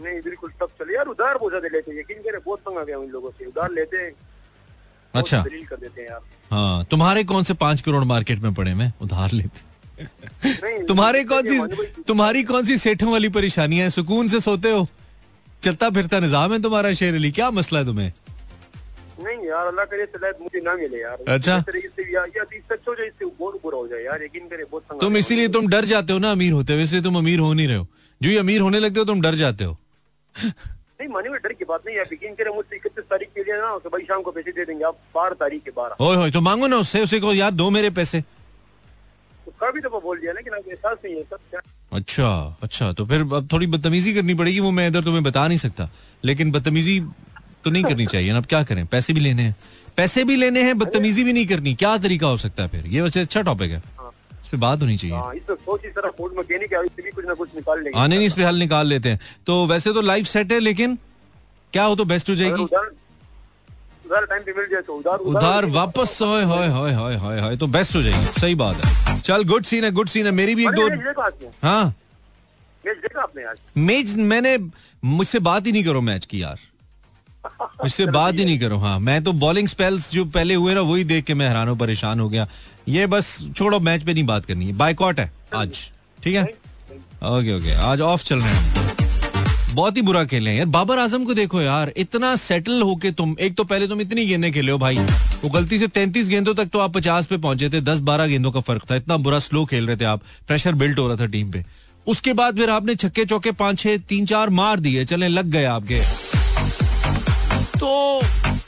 नहीं बिल्कुल सब चले। यार उधार बहुत ज़्यादा लेते हैं यकीन करे बहुत तंग आ गया इन लोगों से। उधार लेते हैं अच्छा। कर देते हैं यार। हाँ तुम्हारे कौन से पाँच करोड़ मार्केट में पड़े में उधार लेते [LAUGHS] तुम्हारे कौन सी तुम्हारी कौन सी सेठों वाली परेशानी है? सुकून से सोते हो? चलता फिरता निज़ाम है तुम्हारा शेर अली? क्या मसला है तुम्हें? नहीं यार अल्लाह करे सलाह मुझे ना मिले यार। अच्छा। इस तरीके से या, या इससे जाए इससे बहुत बुरा जाए। यार यकीन करे बहुत तुम इसीलिए तुम डर जाते हो ना अमीर होते हो इसलिए तुम अमीर हो नहीं रहे हो। जो ही अमीर होने लगते हो तुम डर जाते हो। नहीं मानी में डर की बात नहीं है यकीन करे मुझसे इकतीस तारीख के लिए ना तो भाई शाम को पैसे दे देंगे आप बारह तारीख के बारह। ओए होए तो मांगो ना उससे उसे को यार दो मेरे पैसे। तो काफ़ी दफ़ा बोल दिया लेकिन आपको एहसास नहीं है सर अच्छा अच्छा तो फिर अब थोड़ी बदतमीजी करनी पड़ेगी वो मैं इधर तुम्हें बता नहीं सकता। लेकिन बदतमीजी तो नहीं करनी चाहिए ना अब क्या करें? पैसे भी लेने हैं। पैसे भी लेने हैं बदतमीजी भी नहीं करनी क्या तरीका हो सकता है फिर? ये वैसे अच्छा टॉपिक है। पे बात होनी चाहिए। हाँ इससे सोच इस तरह फ़ूड मैकेनिक है इससे भी कुछ ना कुछ निकाल लेंगे। आने नहीं इस पे हल निकाल लेते हैं। तो वैसे तो लाइफ सेट है लेकिन क्या हो तो बेस्ट हो जाएगी? उधार तो उधार उधार वापस होए होए होए होए होए होए तो बेस्ट हो जाएगी। सही बात है। चल गुड सीन है गुड सीन है। मेरी भी एक दो हाँ। मैच देखा आपने मैच मैंने मुझसे बात ही नहीं करो मैच की यार। [LAUGHS] मुझसे बात ही नहीं करो हाँ। मैं तो बॉलिंग स्पेल्स जो पहले हुए ना वही देख के मैं हैरान हूँ परेशान हो गया। ये बस छोड़ो मैच पे नहीं बात करनी है। बाइकआउट है आज। ठीक है? ओके ओके आज ऑफ़ चल रहे हैं। बहुत ही बुरा खेले यार। बाबर आज़म को देखो यार, इतना सेटल होके तुम, एक तो पहले तुम इतनी गेंदें खेले हो भाई। वो गलती से तैंतीस गेंदों तक तो आप पचास पे पहुँचे थे, दस बारह गेंदों का फ़र्क था। इतना बुरा स्लो खेल रहे थे आप। प्रेशर बिल्ट हो रहा था टीम पे। उसके बाद फिर आपने छक्के चौके पाँच छह तीन चार मार दिए। चले, लग गए आपके। तो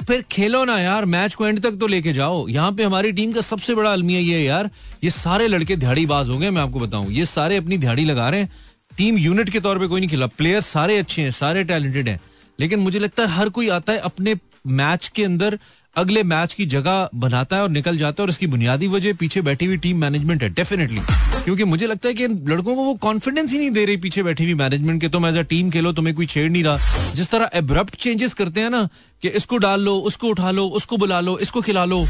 फिर खेलो ना यार, मैच को एंड तक तो लेके जाओ। यहाँ पे हमारी टीम का सबसे बड़ा अलमिया ये है यार। ये सारे लड़के दिहाड़ीबाज हो गए, मैं आपको बताऊँ। ये सारे अपनी दिहाड़ी लगा रहे हैं। टीम यूनिट के तौर पे कोई नहीं खेला। प्लेयर सारे अच्छे हैं, सारे टैलेंटेड हैं। लेकिन मुझे लगता है हर कोई आता है अपने मैच के अंदर अगले मैच की जगह बनाता है और निकल जाता है और इसकी बुनियादी वजह पीछे बैठी हुई टीम मैनेजमेंट है डेफिनेटली क्योंकि मुझे लगता है कि लड़कों को वो कॉन्फिडेंस ही नहीं दे रही पीछे बैठी हुई मैनेजमेंट के तुम एज अ टीम खेलो तुम्हें कोई छेड़ नहीं रहा। जिस तरह एब्रप्ट चेंजेस करते हैं ना कि इसको डाल लो उसको उठा लो उसको बुला लो इसको खिला लो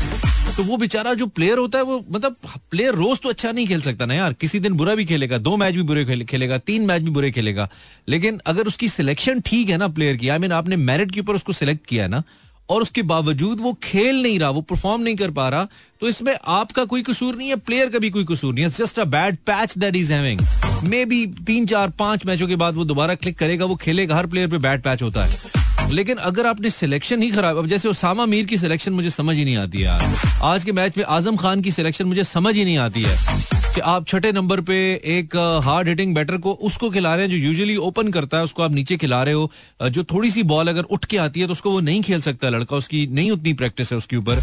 तो वो बेचारा जो प्लेयर होता है वो मतलब प्लेयर रोज तो अच्छा नहीं खेल सकता ना यार। किसी दिन बुरा भी खेलेगा दो मैच भी बुरे खेले, खेलेगा तीन मैच भी बुरे खेलेगा। लेकिन अगर उसकी सिलेक्शन ठीक है ना प्लेयर की आई मीन आपने मेरिट के ऊपर उसको सिलेक्ट किया है ना और उसके बावजूद वो खेल नहीं रहा, वो परफॉर्म नहीं कर पा रहा तो इसमें आपका कोई कसूर नहीं है प्लेयर का भी कोई कसूर नहीं है। Just a bad patch that is having maybe तीन, चार, पाँच मैचों के बाद वो दोबारा क्लिक करेगा, वो खेलेगा, हर प्लेयर पे बैड पैच होता है। लेकिन अगर आपने सिलेक्शन ही खराब, अब जैसे उसामा मीर की सिलेक्शन मुझे समझ ही नहीं आती है आज के मैच में आज़म खान की सिलेक्शन मुझे समझ ही नहीं आती है। कि आप छठे नंबर पे एक हार्ड हिटिंग बैटर को उसको खिला रहे हैं जो यूजुअली ओपन करता है, उसको आप नीचे खिला रहे हो जो थोड़ी सी बॉल अगर उठ के आती है तो उसको वो नहीं खेल सकता लड़का, उसकी नहीं उतनी प्रैक्टिस है उसके ऊपर।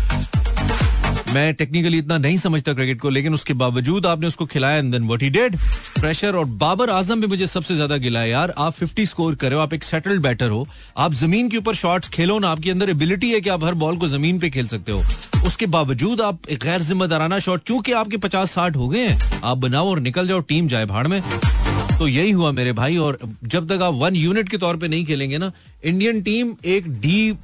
मैं टेक्निकली इतना नहीं समझता क्रिकेट को, लेकिन उसके बावजूद आपने उसको खिलाया and then what he did pressure और बाबर आज़म भी मुझे सबसे ज़्यादा गिला है यार, आप 50 स्कोर करे आप एक सेटल्ड बैटर हो, आप ज़मीन के ऊपर शॉट्स खेलो ना, आपके अंदर एबिलिटी है कि आप हर बॉल को ज़मीन पे खेल सकते हो। उसके बावजूद आप गैर जिम्मेदाराना शॉट चूँकि आपके पचास साठ हो गए हैं, आप बनाओ और निकल जाओ टीम जाए भाड़ में। तो यही हुआ मेरे भाई, और जब तक आप वन यूनिट के तौर पे नहीं खेलेंगे ना इंडियन टीम एक डी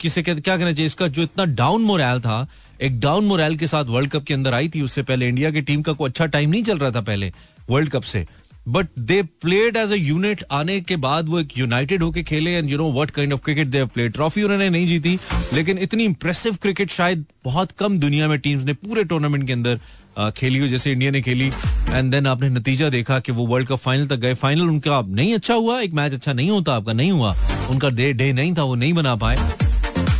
किसे कहते क्या कहना चाहिए, इसका जो इतना डाउन मोरल था, एक डाउन मोरल के साथ वर्ल्ड कप के अंदर आई थी, उससे पहले इंडिया की टीम का कोई अच्छा टाइम नहीं चल रहा था पहले वर्ल्ड कप से। But they played as a unit आने के बाद वो एक यूनाइटेड होके खेले and you know what kind of cricket they played trophy उन्होंने नहीं जीती, लेकिन इतनी इंप्रेसिव क्रिकेट शायद बहुत कम दुनिया में टीम्स ने पूरे टूर्नामेंट के अंदर खेली हो, जैसे इंडिया ने खेली एंड देन आपने नतीजा देखा कि वो वर्ल्ड कप फाइनल तक गए। फाइनल उनका नहीं अच्छा हुआ, एक मैच अच्छा नहीं होता, आपका नहीं हुआ। उनका डे डे नहीं था, वो नहीं बना पाए।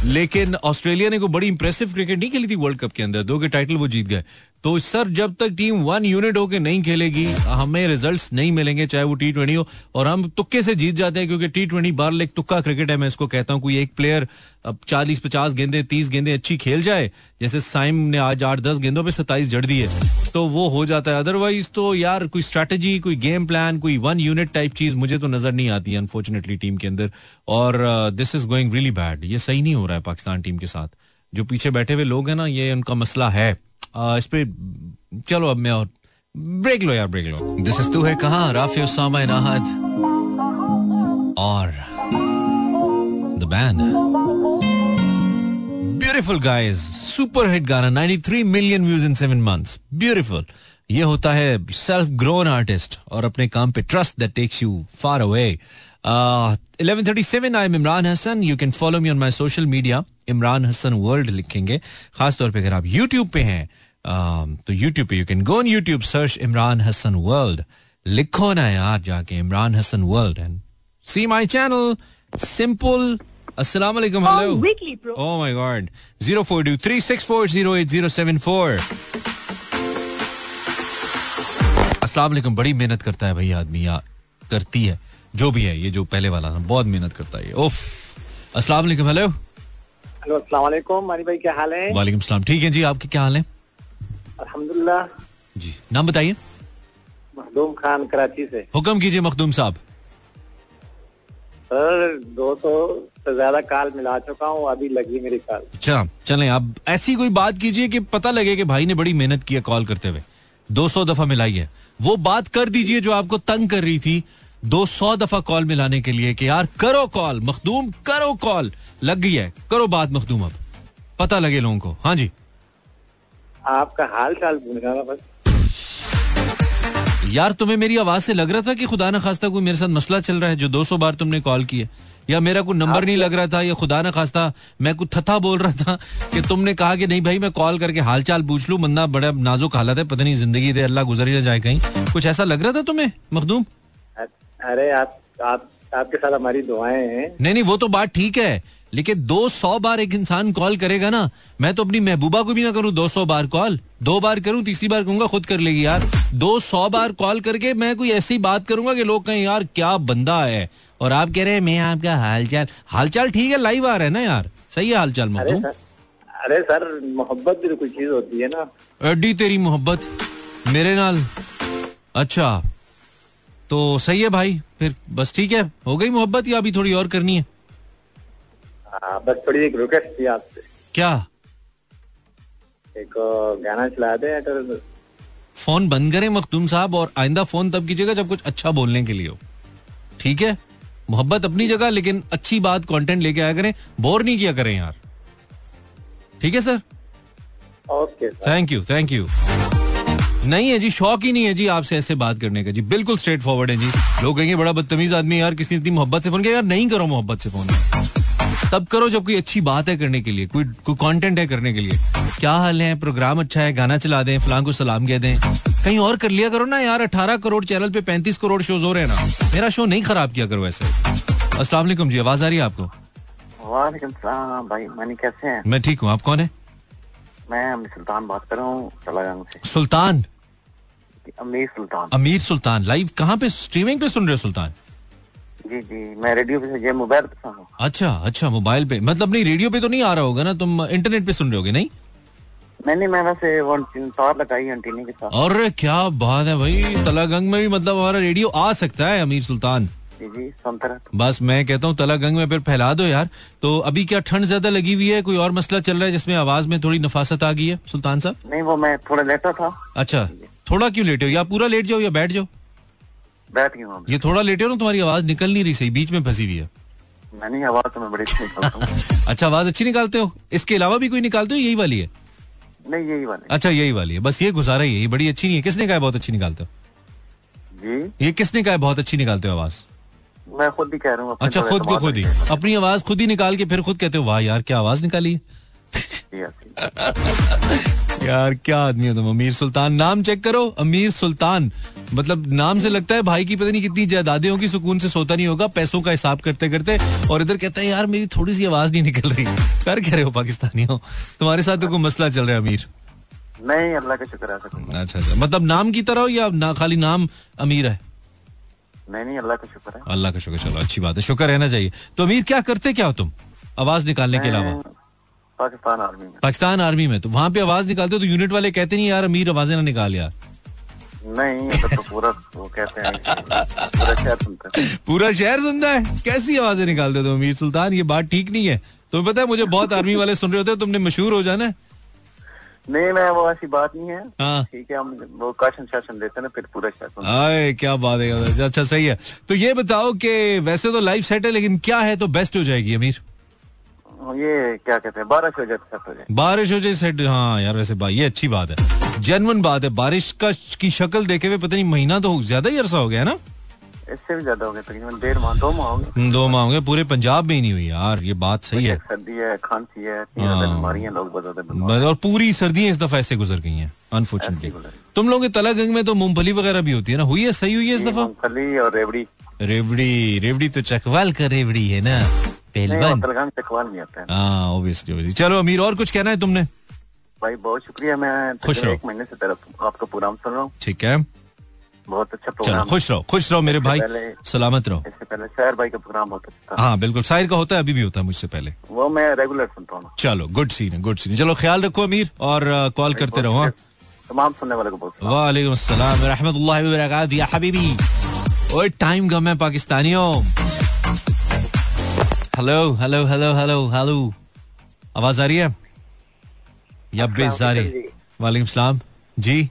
लेकिन ऑस्ट्रेलिया ने को बड़ी इंप्रेसिव क्रिकेट नहीं खेली थी वर्ल्ड कप के अंदर। दो के टाइटल वो जीत गए। तो सर, जब तक टीम वन यूनिट होके नहीं खेलेगी, हमें रिजल्ट्स नहीं मिलेंगे, चाहे वो टी ट्वेंटी हो। और हम तुक्के से जीत जाते हैं, क्योंकि टी ट्वेंटी बार एक तुक्का क्रिकेट है, मैं इसको कहता हूँ कोई एक प्लेयर अब चालीस पचास गेंदे, तीस गेंदे अच्छी खेल जाए, जैसे साइम ने आज आठ दस गेंदों पर सत्ताईस जड़ दी है तो वो हो जाता है। अदरवाइज़ तो यार, कोई स्ट्रैटेजी कोई गेम प्लान कोई वन यूनिट टाइप चीज़ मुझे तो नज़र नहीं आती अनफॉर्चुनेटली टीम के अंदर। और this is going really bad ये सही नहीं हो रहा है पाकिस्तान टीम के साथ। जो पीछे बैठे हुए लोग हैं ना, ये उनका मसला है। इस पे चलो अब मैं और ब्रेक लो यार ब्रेक लो। दिस इज़ तू है कहा? राफी उसामा नाहद और the band beautiful guys super hit गाना 93 million views in seven months beautiful ये होता है सेल्फ ग्रोन आर्टिस्ट और अपने काम पे trust that takes you far away 1137 I am Imran Hasan you can follow me on my social media Imran Hasan world लिखेंगे। खासतौर पर अगर आप यूट्यूब पे हैं um, तो यूट्यूब पे you can go on YouTube search Imran Hasan world लिखो ना यार जाके Imran Hasan world and see my channel simple अस्सलाम वालेकुम हेलो ओह माय गॉड 0423640874 अस्सलाम वालेकुम बड़ी मेहनत करता है भाई आदमी या करती है। जो भी है ये जो पहले वाला था बहुत मेहनत करता है उफ अस्सलाम वालेकुम हेलो। हेलो अस्सलाम वालेकुम। मानी भाई क्या हाल है? वालेकुम सलाम। ठीक है जी आपके क्या हाल है? अल्हम्दुलिल्लाह। जी नाम बताइए। मखदूम खान कराची से। हुक्म कीजिए मखदूम साहब। सर दो सौ से ज़्यादा काल मिला चुका हूँ अभी लगी मेरी काल। अच्छा चलें आप ऐसी कोई बात कीजिए कि पता लगे कि भाई ने बड़ी मेहनत की है कॉल करते हुए। 200 दफ़ा मिलाई है। वो बात कर दीजिए जो आपको तंग कर रही थी। 200 दफ़ा कॉल मिलाने के लिए कि यार करो कॉल मखदूम करो कॉल। लग गई है करो बात मखदूम अब। पता लगे लोगों को। हाँ जी। आपका हाल चाल बस। यार तुम्हें मेरी आवाज़ से लग रहा था कि खुदा न खास्ता कोई मेरे साथ मसला चल रहा है जो 200 बार तुमने कॉल किया या मेरा कोई नंबर नहीं लग रहा था या खुदा न खास्ता मैं कुछ थथा बोल रहा था कि तुमने कहा कि नहीं भाई मैं कॉल करके हाल चाल पूछ लूँ बंदा बड़ा नाजुक हालत है पता नहीं ज़िंदगी दे अल्लाह गुजर ही जाए कहीं। कुछ ऐसा लग रहा था तुम्हें मखदूम? अरे आप आप आपके साथ हमारी दुआएँ हैं। नहीं नहीं वो तो बात ठीक है लेकिन दो सौ बार एक इंसान कॉल करेगा ना मैं तो अपनी महबूबा को भी ना करूँ दो सौ बार कॉल दो बार करूँ तीसरी बार कहूँगा खुद कर लेगी यार। दो सौ बार कॉल करके मैं कोई ऐसी बात करूँगा कि लोग कहें यार क्या बंदा है? और आप कह रहे हैं मैं आपका हालचाल हालचाल ठीक है लाइव आ रहा है ना यार? सही है हालचाल सर अरे सर मोहब्बत भी तो कोई चीज़ होती है ना। एडी तेरी मोहब्बत मेरे नाल? अच्छा। तो सही है भाई फिर बस ठीक है हो गई मोहब्बत या अभी थोड़ी और करनी है? हाँ, बस थोड़ी एक रिक्वेस्ट थी आपसे। क्या? एक गाना चला दे फ़ोन बंद करें मखदूम साहब और आइंदा फ़ोन तब कीजिएगा जब कुछ अच्छा बोलने के लिए हो। ठीक है? मोहब्बत अपनी जगह लेकिन अच्छी बात कंटेंट लेके आया करें। बोर नहीं किया करें यार। ठीक है sir okay thank you thank you नहीं है जी शौक ही नहीं है जी आपसे ऐसे बात करने का। जी बिल्कुल स्ट्रेट फॉरवर्ड है जी। लोग कहेंगे बड़ा बदतमीज आदमी यार किसी इतनी मोहब्बत से फ़ोन किया? यार नहीं करो मोहब्बत से फ़ोन। तब करो जब कोई अच्छी बात है करने के लिए कोई कोई कंटेंट है करने के लिए। क्या हाल है? प्रोग्राम अच्छा है? गाना चला दें फलां को सलाम कह दें। कहीं और कर लिया करो ना यार अठारह करोड़ चैनल पे पैंतीस करोड़ शोज़ हो रहे हैं ना। मेरा शो नहीं खराब किया करो ऐसे। असला जी आवाज़ आ रही है आपको? वालेकुम सलाम भाई मानी कैसे हैं? मैं ठीक हूँ आप कौन है? मैं सुल्तान बात कर रहा हूँ सुल्तान? अमीर सुल्तान। अमीर सुल्तान लाइव कहाँ पे स्ट्रीमिंग पे सुन रहे हो सुल्तान? जी जी मैं रेडियो पे मोबाइल पे अच्छा अच्छा मोबाइल पे। मतलब नहीं रेडियो पे तो नहीं आ रहा होगा ना तुम इंटरनेट पे सुन रहे होगे नहीं? नहीं नहीं मैं वैसे वो तार लगाई एंटीने के साथ। और क्या बात है भाई तलागंग में भी मतलब हमारा रेडियो आ सकता है अमीर सुल्तान। जी जी बस मैं कहता हूँ तलागंग में फिर फैला दो यार। तो अभी क्या ठंड ज़्यादा लगी हुई है कोई और मसला चल रहा है जिसमें आवाज़ में थोड़ी नफासत आ गई है सुल्तान साहब? नहीं वो मैं थोड़ा लेटा था। अच्छा। थोड़ा क्यों लेटे हो? या पूरा लेट जाओ या बैठ जाओ? बैठ गया ये थोड़ा लेटे हो ना तुम्हारी आवाज़ निकल नहीं रही सही बीच में फंसी हुई है। मैंने आवाज़ तो मैं बड़ी अच्छी निकालता हूँ। [LAUGHS] अच्छा आवाज़ अच्छी निकालते हो? इसके अलावा भी कोई निकालते हो? यही वाली है? नहीं यही वाले। अच्छा यही वाली है। बस ये गुजारा ही है बड़ी अच्छी नहीं है। किसने कहा बहुत अच्छी निकालते हो? जी? ये किसने कहा बहुत अच्छी निकालते हो आवाज़? मैं खुद ही कह रहा हूँ अच्छा खुद को खुद ही। अपनी आवाज़ खुद ही निकाल के फिर खुद कहते हो वाह यार क्या आवाज़ निकाली। [LAUGHS] [LAUGHS] यार क्या आदमी हो तुम? अमीर सुल्तान? नाम चेक करो अमीर सुल्तान। मतलब नाम से लगता है भाई की पता नहीं कितनी जायदादें होगी सुकून से सोता नहीं होगा पैसों का हिसाब करते करते। और इधर कहता है यार मेरी थोड़ी सी आवाज़ नहीं निकल रही। कर कह रहे हो पाकिस्तानी हो? तुम्हारे साथ तो कोई मसला चल रहा है अमीर। नहीं अल्लाह का शुक्र है अच्छा अच्छा। मतलब नाम की तरह हो या ना खाली नाम अमीर है? नहीं नहीं अल्लाह का शुक्र है। अल्लाह का शुक्र चलो अच्छी बात है शुक्र रहना चाहिए। तो अमीर क्या करते क्या हो तुम? आवाज़ निकालने के अलावा। पाकिस्तान आर्मी में। पाकिस्तान आर्मी में तो वहाँ पे आवाज़ निकालते हो तो यूनिट वाले कहते नहीं यार अमीर आवाज़ें ना निकाल यार। नहीं तो पूरा वो कहते हैं पूरा शहर सुनते हैं। [LAUGHS] पूरा शहर सुनता है? कैसी आवाज़ें निकालते हो तुम अमीर सुल्तान? ये बात ठीक नहीं है। तुम्हें पता है मुझे बहुत आर्मी वाले सुन रहे होते हैं तुमने मशहूर हो जाना है। नहीं मैं वो ऐसी बात नहीं है। हाँ। ठीक है हम वो काशन शासन देते ना फिर पूरा आए क्या बात है अच्छा सही है। तो ये बताओ कि वैसे तो लाइफ सेट है लेकिन क्या है तो बेस्ट हो जाएगी अमीर। ये क्या कहते हैं बारह हो जाए हो बारिश हो जाए सेट हाँ यार वैसे भाई ये अच्छी बात है। जेनवन बात है बारिश का की शक्ल देखे हुए पता नहीं महीना तो ज़्यादा ही अरसा हो गया है ना? इससे भी ज़्यादा हो गए तकरीबन डेढ़ माह दो माह हो गए। दो माह हो गए पूरे पंजाब में ही नहीं हुई यार ये बात सही है। सर्दी है खांसी है हाँ। बीमारियाँ लोग और पूरी सर्दियाँ इस दफ़ा ऐसे गुजर गई हैं अनफॉर्चुनेटली तुम लोग तलागंग में तो मूंगफली वगैरह भी होती है ना? हुई है सही हुई है इस दफ़ा? मूंगफली और रेवड़ी। रेवड़ी रेवड़ी तो चकवाल का रेवड़ी है ना? पहलवान है। हाँ चलो अमीर और कुछ कहना है तुमने? भाई बहुत शुक्रिया मैं खुश रहो। एक महीने से तरफ़ आपका प्रोग्राम सुन रहा हूँ। ठीक है। बहुत अच्छा प्रोग्राम खुश रहो खुश रहो मेरे भाई। सलामत रहो। इससे पहले शहर भाई का प्रोग्राम बहुत अच्छा था। हाँ बिल्कुल। शायर का होता है अभी भी होता है मुझसे पहले। वो मैं रेगुलर सुनता हूँ चलो गुड सीन है गुड सीन चलो ख्याल रखो अमीर और कॉल करते रहो हाँ। तमाम सुनने वाले को बहुत वालेकुम बरकातहू या हबीबी। ओए टाइम कम है पाकिस्तानियों। Hello hello hello hello hello आवाज़ आ रही है? या बेस आ रही है वालेकुम सलाम। जी।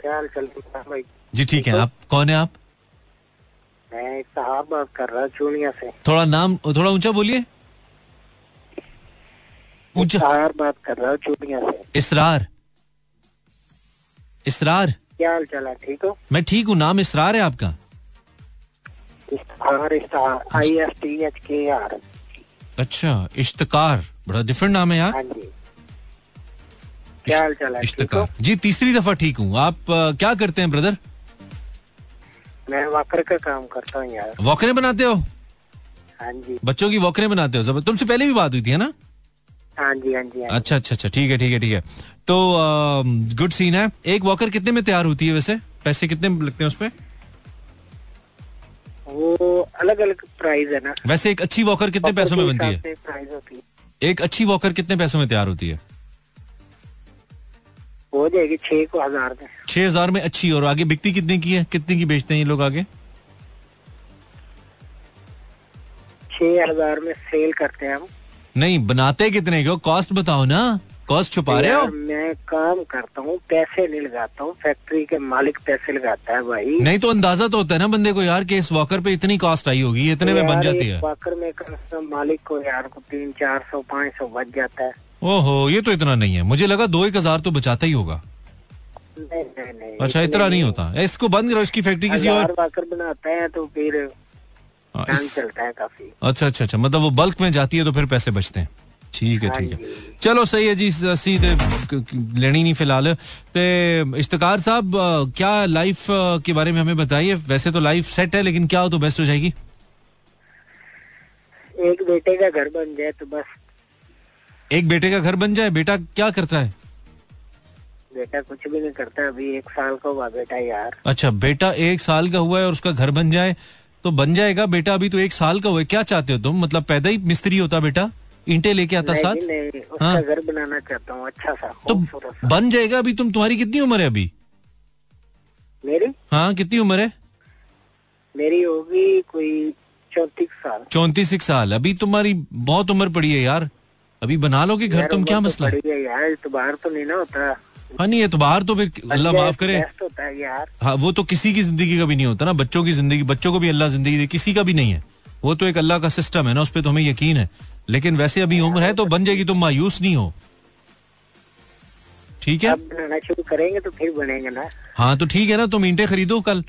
क्या हाल चल भाई? जी ठीक है। आप कौन है आप? मैं साहब बात कर रहा हूँ चूनिया से। थोड़ा नाम थोड़ा ऊँचा बोलिए। ऊँचा। बात कर रहा हूँ चूनिया से। इसरार। इसरार। क्या हाल चाल है ठीक हो? मैं ठीक हूँ नाम इसरार है आपका? Istar Istar I S T H K R अच्छा इश्तकार बड़ा डिफरेंट नाम है यार। हाँ जी। क्या हाल चाल है इश्तकार। जी तीसरी दफ़ा ठीक हूँ। आप अ, क्या करते हैं ब्रदर मैं वाकर का काम करता हूँ यार। वॉकरे बनाते हो? हाँ जी। बच्चों की वॉकरे बनाते हो? जबर तुमसे पहले भी बात हुई थी है ना? हाँ जी हाँ जी हाँ अच्छा अच्छा अच्छा ठीक है ठीक है ठीक है। तो गुड सीन है। एक वॉकर कितने में तैयार होती है वैसे? पैसे कितने लगते हैं उस पे जी। वो अलग अलग प्राइस है ना। वैसे एक अच्छी वॉकर कितने पैसों में बनती है? प्राइस होती है। एक अच्छी वॉकर कितने पैसों में तैयार होती है? हो जाएगी छह को हज़ार में। छह हज़ार में अच्छी और आगे बिकती कितने की है? कितने की बेचते हैं ये लोग आगे? छह हज़ार में सेल करते हैं हम। नहीं बनाते कितने के कॉस्ट बताओ ना। कॉस्ट छुपा रहे हो? मैं काम करता हूँ पैसे नहीं लगाता हूँ फैक्ट्री के मालिक पैसे लगाता है भाई। नहीं तो अंदाज़ा तो होता है ना बंदे को यार कि इस वॉकर पे इतनी कॉस्ट आई होगी इतने में बन जाती है। वाकर में कम से कम मालिक को यार को तीन चार सौ पाँच सौ बच जाता है। ओहो ये तो इतना नहीं है। मुझे लगा दो एक हज़ार तो बचाता ही होगा। नहीं नहीं नहीं अच्छा इतना नहीं होता। इसको बंद करो इसकी फैक्ट्री किसी और वाकर बनाते हैं तो फिर हाँ, इस- चलता है काफ़ी। अच्छा अच्छा अच्छा मतलब वो बल्क में जाती है तो फिर पैसे बचते हैं। ठीक है ठीक है। चलो सही है जी स- क- लेनी नहीं फ़िलहाल। ते इश्तकार साहब क्या लाइफ के बारे में हमें बताइए? वैसे तो लाइफ सेट है लेकिन क्या हो तो बेस्ट हो जाएगी? एक बेटे का घर बन जाए तो बस। एक बेटे का घर बन जाए? बेटा क्या करता है? बेटा कुछ भी नहीं करता अभी एक साल का हुआ बेटा यार। अच्छा बेटा एक साल का हुआ है और उसका घर बन जाए तो बन जाएगा बेटा अभी तो एक साल का हुआ है। क्या चाहते हो तुम? मतलब पैदा ही मिस्त्री होता बेटा? ईंटे लेके आता नहीं साथ? नहीं उसका हाँ। घर बनाना चाहता हूँ अच्छा सा तो सा। बन जाएगा अभी तुम? तुम्हारी कितनी उम्र है अभी? मेरी? हाँ कितनी उम्र है? मेरी होगी कोई चौंतीस साल। चौंतीस साल। अभी तुम्हारी बहुत उम्र पड़ी है यार। अभी बना लोगे घर तुम? क्या तो मसला? है है यार इतबार तो नहीं ना होता। हाँ नहीं एतबार तो फिर अल्लाह माफ़ करे। होता है यार। हाँ वो तो किसी की ज़िंदगी का भी नहीं होता ना बच्चों की ज़िंदगी। बच्चों को भी अल्लाह ज़िंदगी दे किसी का भी नहीं है। वो तो एक अल्लाह का सिस्टम है ना उस पर तो हमें यकीन है। लेकिन वैसे अभी उम्र है तो बन जाएगी तुम मायूस नहीं हो। ठीक है? अब बनाना शुरू करेंगे तो फिर बनेंगे ना। हाँ तो ठीक है ना तुम ईंटें खरीदो कल।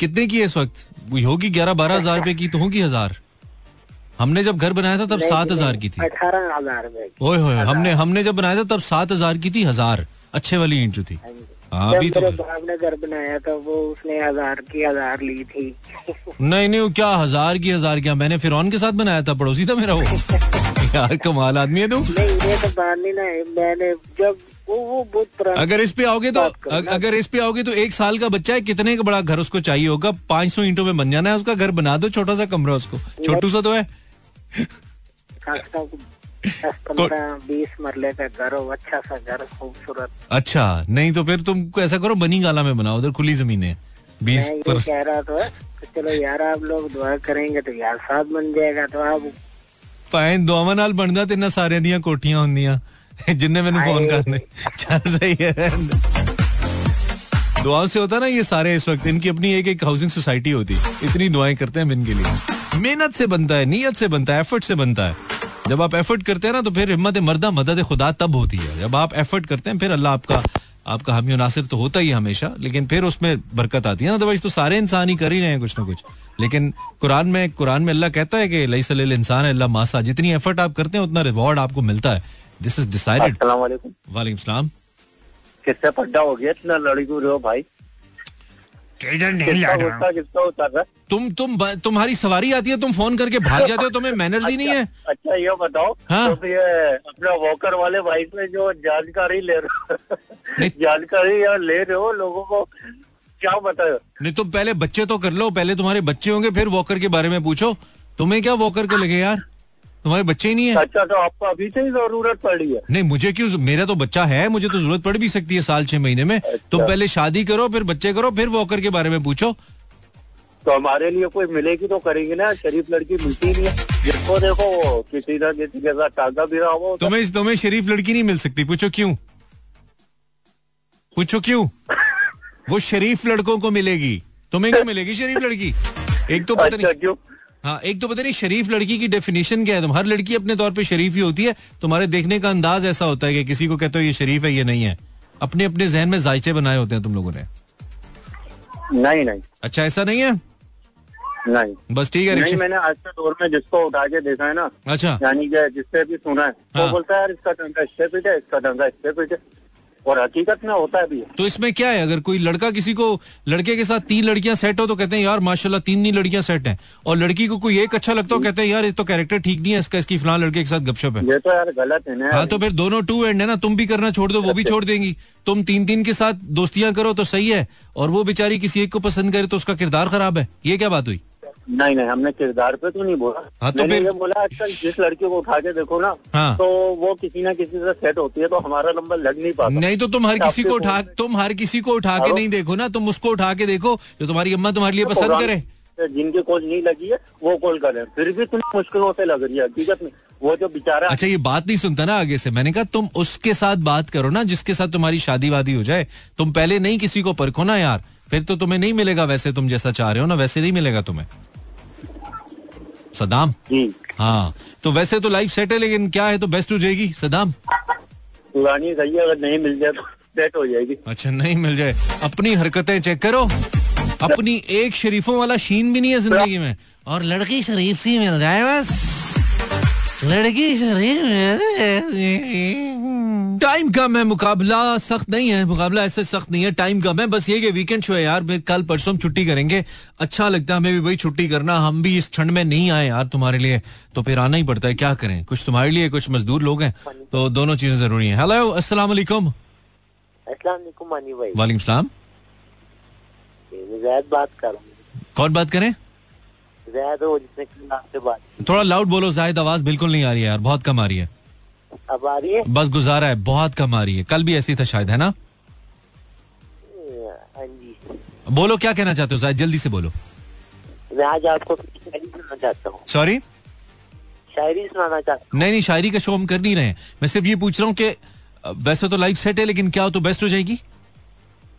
कितने की है इस वक्त? होगी ग्यारह बारह हज़ार रुपए की तो होगी हज़ार। हमने जब घर बनाया था तब सात हज़ार की थी। अठारह हज़ार हमने हमने जब बनाया था तब सात हज़ार की थी हज़ार। अच्छे वाली ईंट जो थी। हाँ अभी तो बाप ने घर बनाया था वो उसने हज़ार की हज़ार ली थी। नहीं नहीं वो क्या हज़ार की हज़ार क्या? मैंने फिर के साथ बनाया था पड़ोसी था मेरा वो। [LAUGHS] यार कमाल आदमी है तू। नहीं ये तो बात नहीं ना मैंने जब वो वो बहुत पुराना अगर इस पे आओगे तो। अगर इस पे आओगे तो एक साल का बच्चा है कितने का बड़ा घर उसको चाहिए होगा? पाँच सौ ईंटों में बन जाना है उसका घर बना दो छोटा सा कमरा उसको। छोटू सा तो है। दस पंद्रह बीस मरले का घर हो अच्छा सा घर खूबसूरत अच्छा नहीं तो फिर तुम ऐसा करो बनी गाला में बनाओ उधर खुली जमीन है बीस मैं ये पर कह रहा था कि चलो यार आप लोग दुआ करेंगे तो यार साथ बन जाएगा तो आप ਭਾਵੇਂ ਦੁਆਵਾਂ ਨਾਲ ਬਣਦਾ ਤੇ ਇਹਨਾਂ ਸਾਰਿਆਂ ਦੀਆਂ ਕੋਠੀਆਂ ਹੁੰਦੀਆਂ ਜਿੰਨੇ ਮੈਨੂੰ ਫੋਨ ਕਰਦੇ ਚੱਲ सही है दुआओं से होता ना ये सारे इस वक्त इनकी अपनी एक एक हाउसिंग सोसाइटी होती इतनी दुआएं करते हैं हम इनके लिए मेहनत से बनता है नीयत से बनता है एफर्ट से बनता है जब आप एफर्ट करते हैं ना तो फिर हिम्मत मर्दा मदद खुदा तब होती है। जब आप एफर्ट करते हैं फिर अल्लाह आपका आपका हामी नासिर तो होता ही हमेशा लेकिन फिर उसमें बरकत आती है ना। अदरवाइज़ तो सारे इंसान ही कर ही रहे हैं कुछ ना कुछ। लेकिन कुरान में कुरान में अल्लाह कहता है कि लई सलील इंसान है अल्लाह मासा जितनी एफर्ट आप करते हैं उतना रिवॉर्ड आपको मिलता है। दिस इज़ डिसाइडेड वालेकुम वालेकुम किससे पड्डा हो गया इतना लड़ी को रहे हो भाई किसका उतर रहा है? तुम तुम तुम्हारी सवारी आती है तुम फ़ोन करके भाग जाते हो [LAUGHS] तुम्हें मैनर्स ही नहीं है? अच्छा ये बताओ हाँ। तो ये अपना वॉकर वाले भाई से जो जानकारी ले रहे हो [LAUGHS] जानकारी या ले रहे हो लोगों को क्या बताओ नहीं तुम पहले बच्चे तो कर लो पहले तुम्हारे बच्चे होंगे फिर वॉकर के बारे में पूछो। तुम्हें क्या वॉकर के लगे यार? तुम्हारे बच्चे ही नहीं है? अच्छा तो आपको अभी से ही ज़रूरत पड़ी है। नहीं मुझे क्यों मेरा तो बच्चा है मुझे तो ज़रूरत पड़ भी सकती है साल छह महीने में। अच्छा। तुम पहले शादी करो फिर बच्चे करो फिर वॉकर के बारे में पूछो। तो हमारे लिए कोई मिलेगी तो करेंगे ना शरीफ लड़की मिलती नहीं है। जिसको देखो किसी ना किसी के साथ टांगा भी रहा हो। तुम्हें तुम्हें शरीफ लड़की नहीं मिल सकती पूछो क्यों? पूछो क्यों? वो शरीफ लड़कों को मिलेगी। तुम्हें क्यों मिलेगी शरीफ लड़की? एक तो पता अच्छा नहीं क्यों? हाँ एक तो पता नहीं शरीफ लड़की की डेफिनेशन क्या है? तुम हर लड़की अपने तौर पे शरीफ ही होती है। तुम्हारे देखने का अंदाज ऐसा होता है कि किसी को कहते हो ये शरीफ है ये नहीं है। अपने अपने जहन में जायचे बनाए होते हैं तुम लोगों ने। नहीं नहीं। अच्छा ऐसा नहीं है? नहीं। बस ठीक है नहीं मैंने आज के दौर में जिसको उठा के देखा है ना अच्छा। यानी कि जिससे भी सुना है हाँ। वो बोलता है यार इसका टंका इससे पीटे इसका टंका इससे पीटे और हकीकत में होता है भी है। तो इसमें क्या है? अगर कोई लड़का किसी को लड़के के साथ तीन लड़कियाँ सेट हो तो कहते हैं यार माशाल्लाह तीन ही लड़कियाँ सेट हैं। और लड़की को कोई एक अच्छा लगता हो कहते हैं यार ये तो कैरेक्टर ठीक नहीं है इसका इसकी फ़िलहाल लड़के के साथ गपशप है। ये तो यार गलत है ना हाँ तो फिर दोनों टू एंड है ना तुम भी करना छोड़ दो वो भी छोड़ देंगी। तुम तीन तीन के साथ दोस्तियाँ करो तो सही है और वो बेचारी किसी एक को पसंद करे तो उसका किरदार खराब है। ये क्या बात हुई? नहीं नहीं हमने किरदार पे तो नहीं बोला। हाँ, तो मैंने ये बोला आजकल जिस लड़की को उठा के देखो ना हाँ। तो वो किसी ना किसी से सेट होती है तो हमारा नंबर लग नहीं पाता। नहीं तो तुम हर किसी को उठा तुम हर किसी को उठा के नहीं देखो ना तुम उसको उठा के देखो जो तुम्हारी अम्मा तुम्हारे लिए पसंद करे। जिनकी कॉल नहीं लगी है वो कॉल करें फिर भी तुम्हें मुश्किलों से लग रही है हकीकत में। वो जो बेचारा अच्छा ये बात नहीं सुनता ना आगे से। मैंने कहा तुम उसके साथ बात करो ना जिसके साथ तुम्हारी शादी वादी हो जाए। तुम पहले नहीं किसी को परखो ना यार फिर तो तुम्हें नहीं मिलेगा वैसे तुम जैसा चाह रहे हो ना वैसे नहीं मिलेगा तुम्हें। सदाम हाँ। तो वैसे तो लाइफ सेट है लेकिन क्या है तो बेस्ट हो जाएगी सदाम पुरानी सही अगर नहीं मिल जाए तो सेट हो जाएगी। अच्छा नहीं मिल जाए। अपनी हरकतें चेक करो। अपनी एक शरीफों वाला शीन भी नहीं है ज़िंदगी में। और लड़की शरीफ सी मिल जाए बस। लड़की शरीफ टाइम कम है मुकाबला सख्त नहीं है मुकाबला ऐसे सख्त नहीं है टाइम कम है। बस ये कि वीकेंड शो है यार कल परसों हम छुट्टी करेंगे। अच्छा लगता है हमें भी भाई छुट्टी करना हम भी इस ठंड में नहीं आए यार तुम्हारे लिए। तो फिर आना ही पड़ता है क्या करें? कुछ तुम्हारे लिए कुछ मजदूर लोग हैं तो दोनों चीज़ें ज़रूरी है। हेलो अस्सलाम वालेकुम। सलाम। बात कर रहा हूँ। कौन बात करें। थोड़ा लाउड बोलो जाहिद आवाज़ बिल्कुल नहीं आ रही है यार बहुत कम आ रही है। अब आ रही है। बस गुजारा है बहुत कम आ रही है। कल भी ऐसी था शायद है ना? हाँ जी। बोलो क्या कहना चाहते हो? जाहिद जल्दी से बोलो। मैं आज आपको शायरी सुनाना चाहता हूँ। सॉरी शायरी सुनाना चाहता नहीं नहीं शायरी का शो हम कर नहीं रहे हैं। मैं सिर्फ़ ये पूछ रहा हूँ कि वैसे तो लाइफ सेट है लेकिन क्या हो तो बेस्ट हो जाएगी?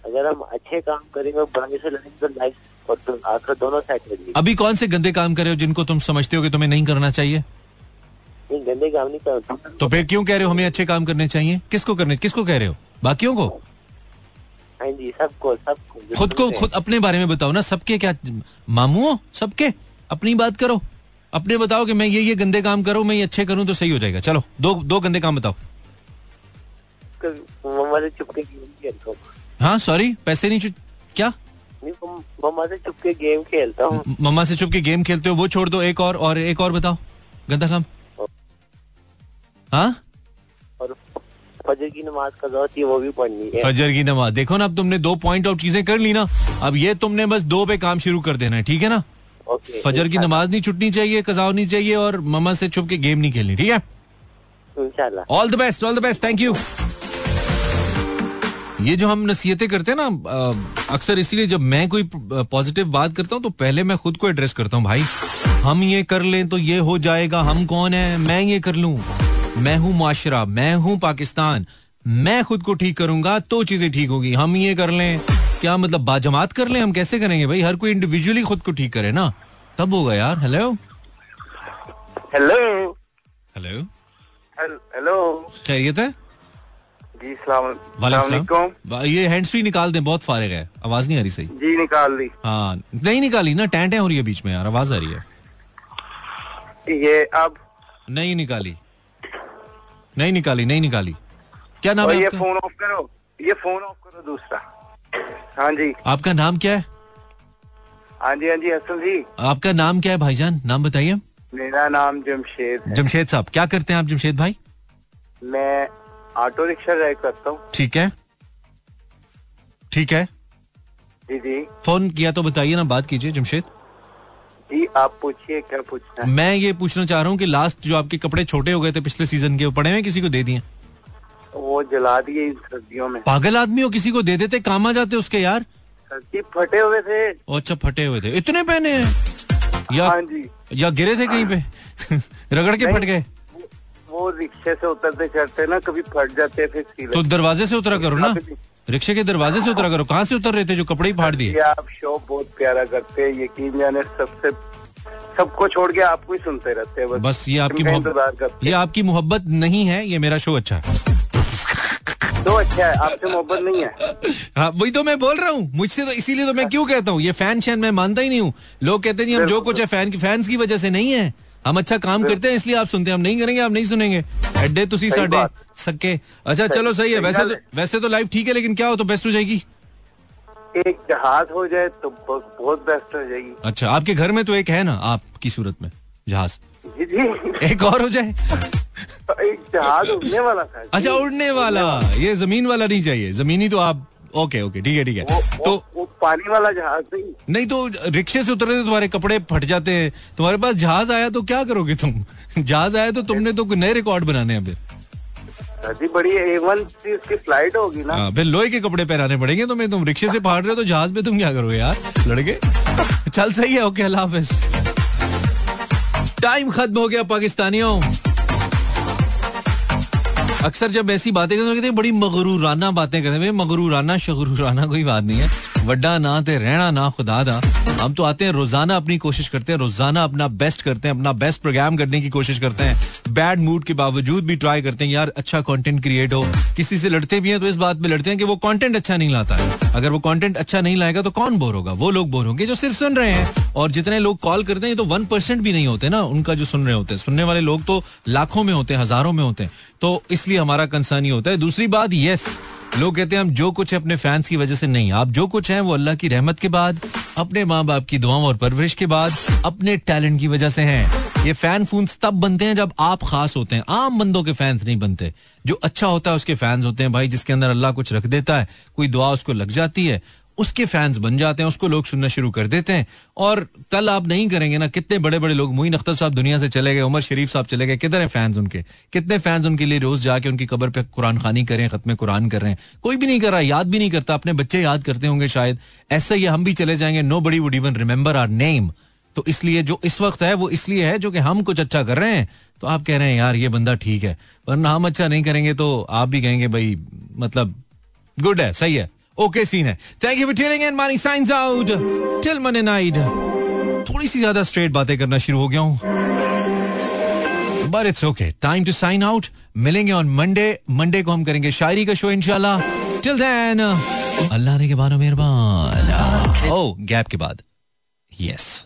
अगर हम अच्छे काम करेंगे बुराई से लड़ेंगे तो लाइफ और तो आखिर दोनों जाएगी। अभी कौन से गंदे काम कर रहे हो जिनको तुम समझते हो कि तुम्हें नहीं करना चाहिए? नहीं गंदे काम नहीं करता तो फिर क्यों कह रहे हो हमें अच्छे काम करने चाहिए? किसको करने किसको कह रहे हो? बाकियों को? हाँ जी सबको सबको खुद को खुद अपने बारे में बताओ ना सबके क्या मामू सबके? अपनी बात करो। अपने बताओ कि मैं ये ये गंदे काम करूँ मैं ये अच्छे करूँ तो सही हो जाएगा। चलो दो दो गंदे काम बताओ। चुप हाँ। सॉरी पैसे नहीं क्या? मम्मा से चुप के गेम खेलता हूँ। मम्मा से छुप के गेम खेलते हो वो छोड़ दो एक और और एक और बताओ। गंदा काम। हाँ? और फजर की नमाज़ कजा होती है वो भी पढ़नी है। फजर की नमाज़। देखो ना अब तुमने दो पॉइंट आउट चीज़ें कर ली ना अब ये तुमने बस दो पे काम शुरू कर देना है ठीक है ना? ओके फजर की नमाज़ नहीं छुटनी चाहिए कजा होनी चाहिए और मम्मा से छुप के गेम नहीं खेलनी ठीक है? All the best all the best thank you ये जो हम नसीहतें करते हैं ना अक्सर इसीलिए जब मैं कोई पॉजिटिव बात करता हूँ तो पहले मैं खुद को एड्रेस करता हूँ भाई हम ये कर लें तो ये हो जाएगा हम कौन है मैं ये कर लूँ। मैं हूँ माशरा मैं हूँ पाकिस्तान। मैं खुद को ठीक करूँगा तो चीज़ें ठीक होगी। हम ये कर लें। क्या मतलब बाजमात कर लें? हम कैसे करेंगे भाई? हर कोई इंडिविजुअली खुद को ठीक करे ना। तब होगा यार। हेलो हेलो हेलो हेलो खैरियत है? जी सलाम ये हैंड फ्री निकाल दें बहुत फारिग है। आवाज़ नहीं आ रही सही। जी निकाल दी हाँ। नहीं निकाली ना टैंटे हो रही है बीच में यार। आवाज़ आ रही है। ये अब नहीं निकाली। नहीं निकाली नहीं निकाली। क्या नाम है ये फ़ोन ऑफ़ करो ये फ़ोन ऑफ़ करो दूसरा। हाँ जी। आपका नाम क्या है? हाँ जी हाँ जी हसन जी। आपका नाम क्या है भाईजान? नाम बताइए। मेरा नाम जमशेद जमशेद साहब क्या करते हैं आप जमशेद भाई? मैं ऑटो रिक्शा ड्राइव करता हूँ। ठीक है। ठीक है। जी जी। फ़ोन किया तो बताइए ना बात कीजिए जमशेद। जी आप पूछिए क्या पूछना है? मैं ये पूछना चाह रहा हूँ कि लास्ट जो आपके कपड़े छोटे हो गए थे पिछले सीज़न के वो पड़े हुए किसी को दे दिए? वो जला दिए इन सर्दियों में। पागल आदमी हो किसी को दे देते काम आ जाते उसके यार। सर्दी फटे हुए थे। अच्छा फटे हुए थे। इतने पहने हैं? या हाँ जी। या गिरे थे कहीं पे? [LAUGHS] रगड़ के फट गए? वो रिक्शे से उतरते चढ़ते ना कभी फट जाते फिर तो दरवाजे से उतरा करो ना। रिक्शे के दरवाजे से उतरा करो कहाँ से उतर रहे थे जो कपड़े ही फाड़ दिए? आप शो बहुत प्यारा करते हैं यकीन जाने सबसे सबको छोड़ के आपको ही सुनते रहते हैं बस बस ये आपकी इंतज़ार मोहब्बत ये आपकी मोहब्बत नहीं है ये मेरा शो अच्छा है। तो अच्छा है आपसे मोहब्बत नहीं है? हाँ वही तो मैं बोल रहा हूँ मुझसे तो इसीलिए तो मैं क्यों कहता हूँ ये फ़ैन शैन मैं मानता ही नहीं हूँ। लोग कहते हैं जी हम जो कुछ है फ़ैन की फैंस की वजह से नहीं है। हम अच्छा काम करते हैं इसलिए आप सुनते हैं। हम नहीं करेंगे आप नहीं सुनेंगे। एड्डे तुसी सही साडे। सक्के अच्छा चलो सही है। वैसे तो वैसे तो लाइफ ठीक है लेकिन क्या हो तो बेस्ट हो जाएगी? एक जहाज़ हो जाए तो बहुत बेस्ट हो जाएगी। अच्छा आपके घर में तो एक है ना आपकी सूरत में जहाज़? एक और हो जाए? एक जहाज़ उड़ने वाला था। अच्छा उड़ने वाला। ये ज़मीन वाला नहीं चाहिए। जमीनी तो आप ओके ओके ठीक है ठीक है। वो, तो वो पानी वाला जहाज़ नहीं? नहीं तो रिक्शे से उतरे तो तुम्हारे कपड़े फट जाते हैं। तुम्हारे पास जहाज़ आया तो क्या करोगे तुम? [LAUGHS] जहाज़ आया तो तुमने तो नए रिकॉर्ड बनाने हैं फिर। जी बड़ी ए वन की फ़्लाइट होगी ना। हाँ, फिर लोहे के कपड़े पहनाने पड़ेंगे तुम्हें। तुम रिक्शे से फाड़ रहे हो तो जहाज़ पे तुम क्या करोगे यार लड़के? [LAUGHS] चल सही है ओके अल्लाह हाफिज। टाइम खत्म हो गया पाकिस्तानियों। अक्सर जब ऐसी बातें करते हैं, बड़ी मगरूराना बातें करते हैं। मगरूराना शगरूराना कोई बात नहीं है। वड्डा ना ते रहना ना खुदा दा। हम तो आते हैं रोज़ाना अपनी कोशिश करते हैं रोज़ाना अपना बेस्ट करते हैं अपना बेस्ट प्रोग्राम करने की कोशिश करते हैं। बैड मूड के बावजूद भी ट्राई करते हैं, यार अच्छा कंटेंट क्रिएट हो। किसी से लड़ते भी हैं तो इस बात पे लड़ते हैं कि वो कंटेंट अच्छा नहीं लाता है। अगर वो कंटेंट अच्छा नहीं लाएगा तो कौन बोर होगा? वो लोग बोर होंगे जो सिर्फ़ सुन रहे हैं। और जितने लोग कॉल करते हैं तो वन परसेंट भी नहीं होते ना, उनका जो सुन रहे होते हैं। सुनने वाले लोग तो लाखों में होते हैं, हज़ारों में होते हैं। तो इसलिए हमारा कंसर्न ये होता है। दूसरी बात यस लोग कहते हैं, हम जो कुछ है अपने फैंस की वजह से नहीं, आप जो कुछ है वो अल्लाह की रहमत के बाद, अपने माँ बाप की दुआओं और परवरिश के बाद अपने टैलेंट की वजह से हैं। ये फ़ैन फून्स तब बनते हैं जब आप खास होते हैं। आम बंदों के फैंस नहीं बनते। जो अच्छा होता है उसके फैंस होते हैं। भाई, जिसके अंदर अल्लाह कुछ रख देता है, कोई दुआ उसको लग जाती है, उसके फैंस बन जाते हैं, उसको लोग सुनना शुरू कर देते हैं। और कल आप नहीं करेंगे ना, कितने बड़े बड़े लोग मोइन अख्तर साहब दुनिया से चले गए, उमर शरीफ साहब चले गए, किधर है फैंस उनके? कितने फैंस उनके लिए रोज जाके उनकी कबर पे कुरान खानी करें खत्म कुरान कर रहे हैं। कोई भी नहीं कर रहा, याद भी नहीं करता, अपने बच्चे याद करते होंगे शायद। ऐसा ही हम भी चले जाएँगे nobody would even remember our name तो इसलिए जो इस वक्त है, वो इसलिए है जो कि हम कुछ अच्छा कर रहे हैं। तो आप कह रहे हैं, यार, ये बंदा ठीक है। वरना हम अच्छा नहीं करेंगे तो आप भी कहेंगे, भाई मतलब गुड है, सही है ओके सीन है। Thank you for in Mani signs out till Monday night थोड़ी सी ज़्यादा स्ट्रेट बातें करना शुरू हो गया हूँ। But it's okay time to sign out मिलेंगे ऑन मंडे मंडे को हम करेंगे शायरी का शो इंशाल्लाह। टिल देन अल्लाह ने के बाद मेहरबान। ओ गैप के बाद. यस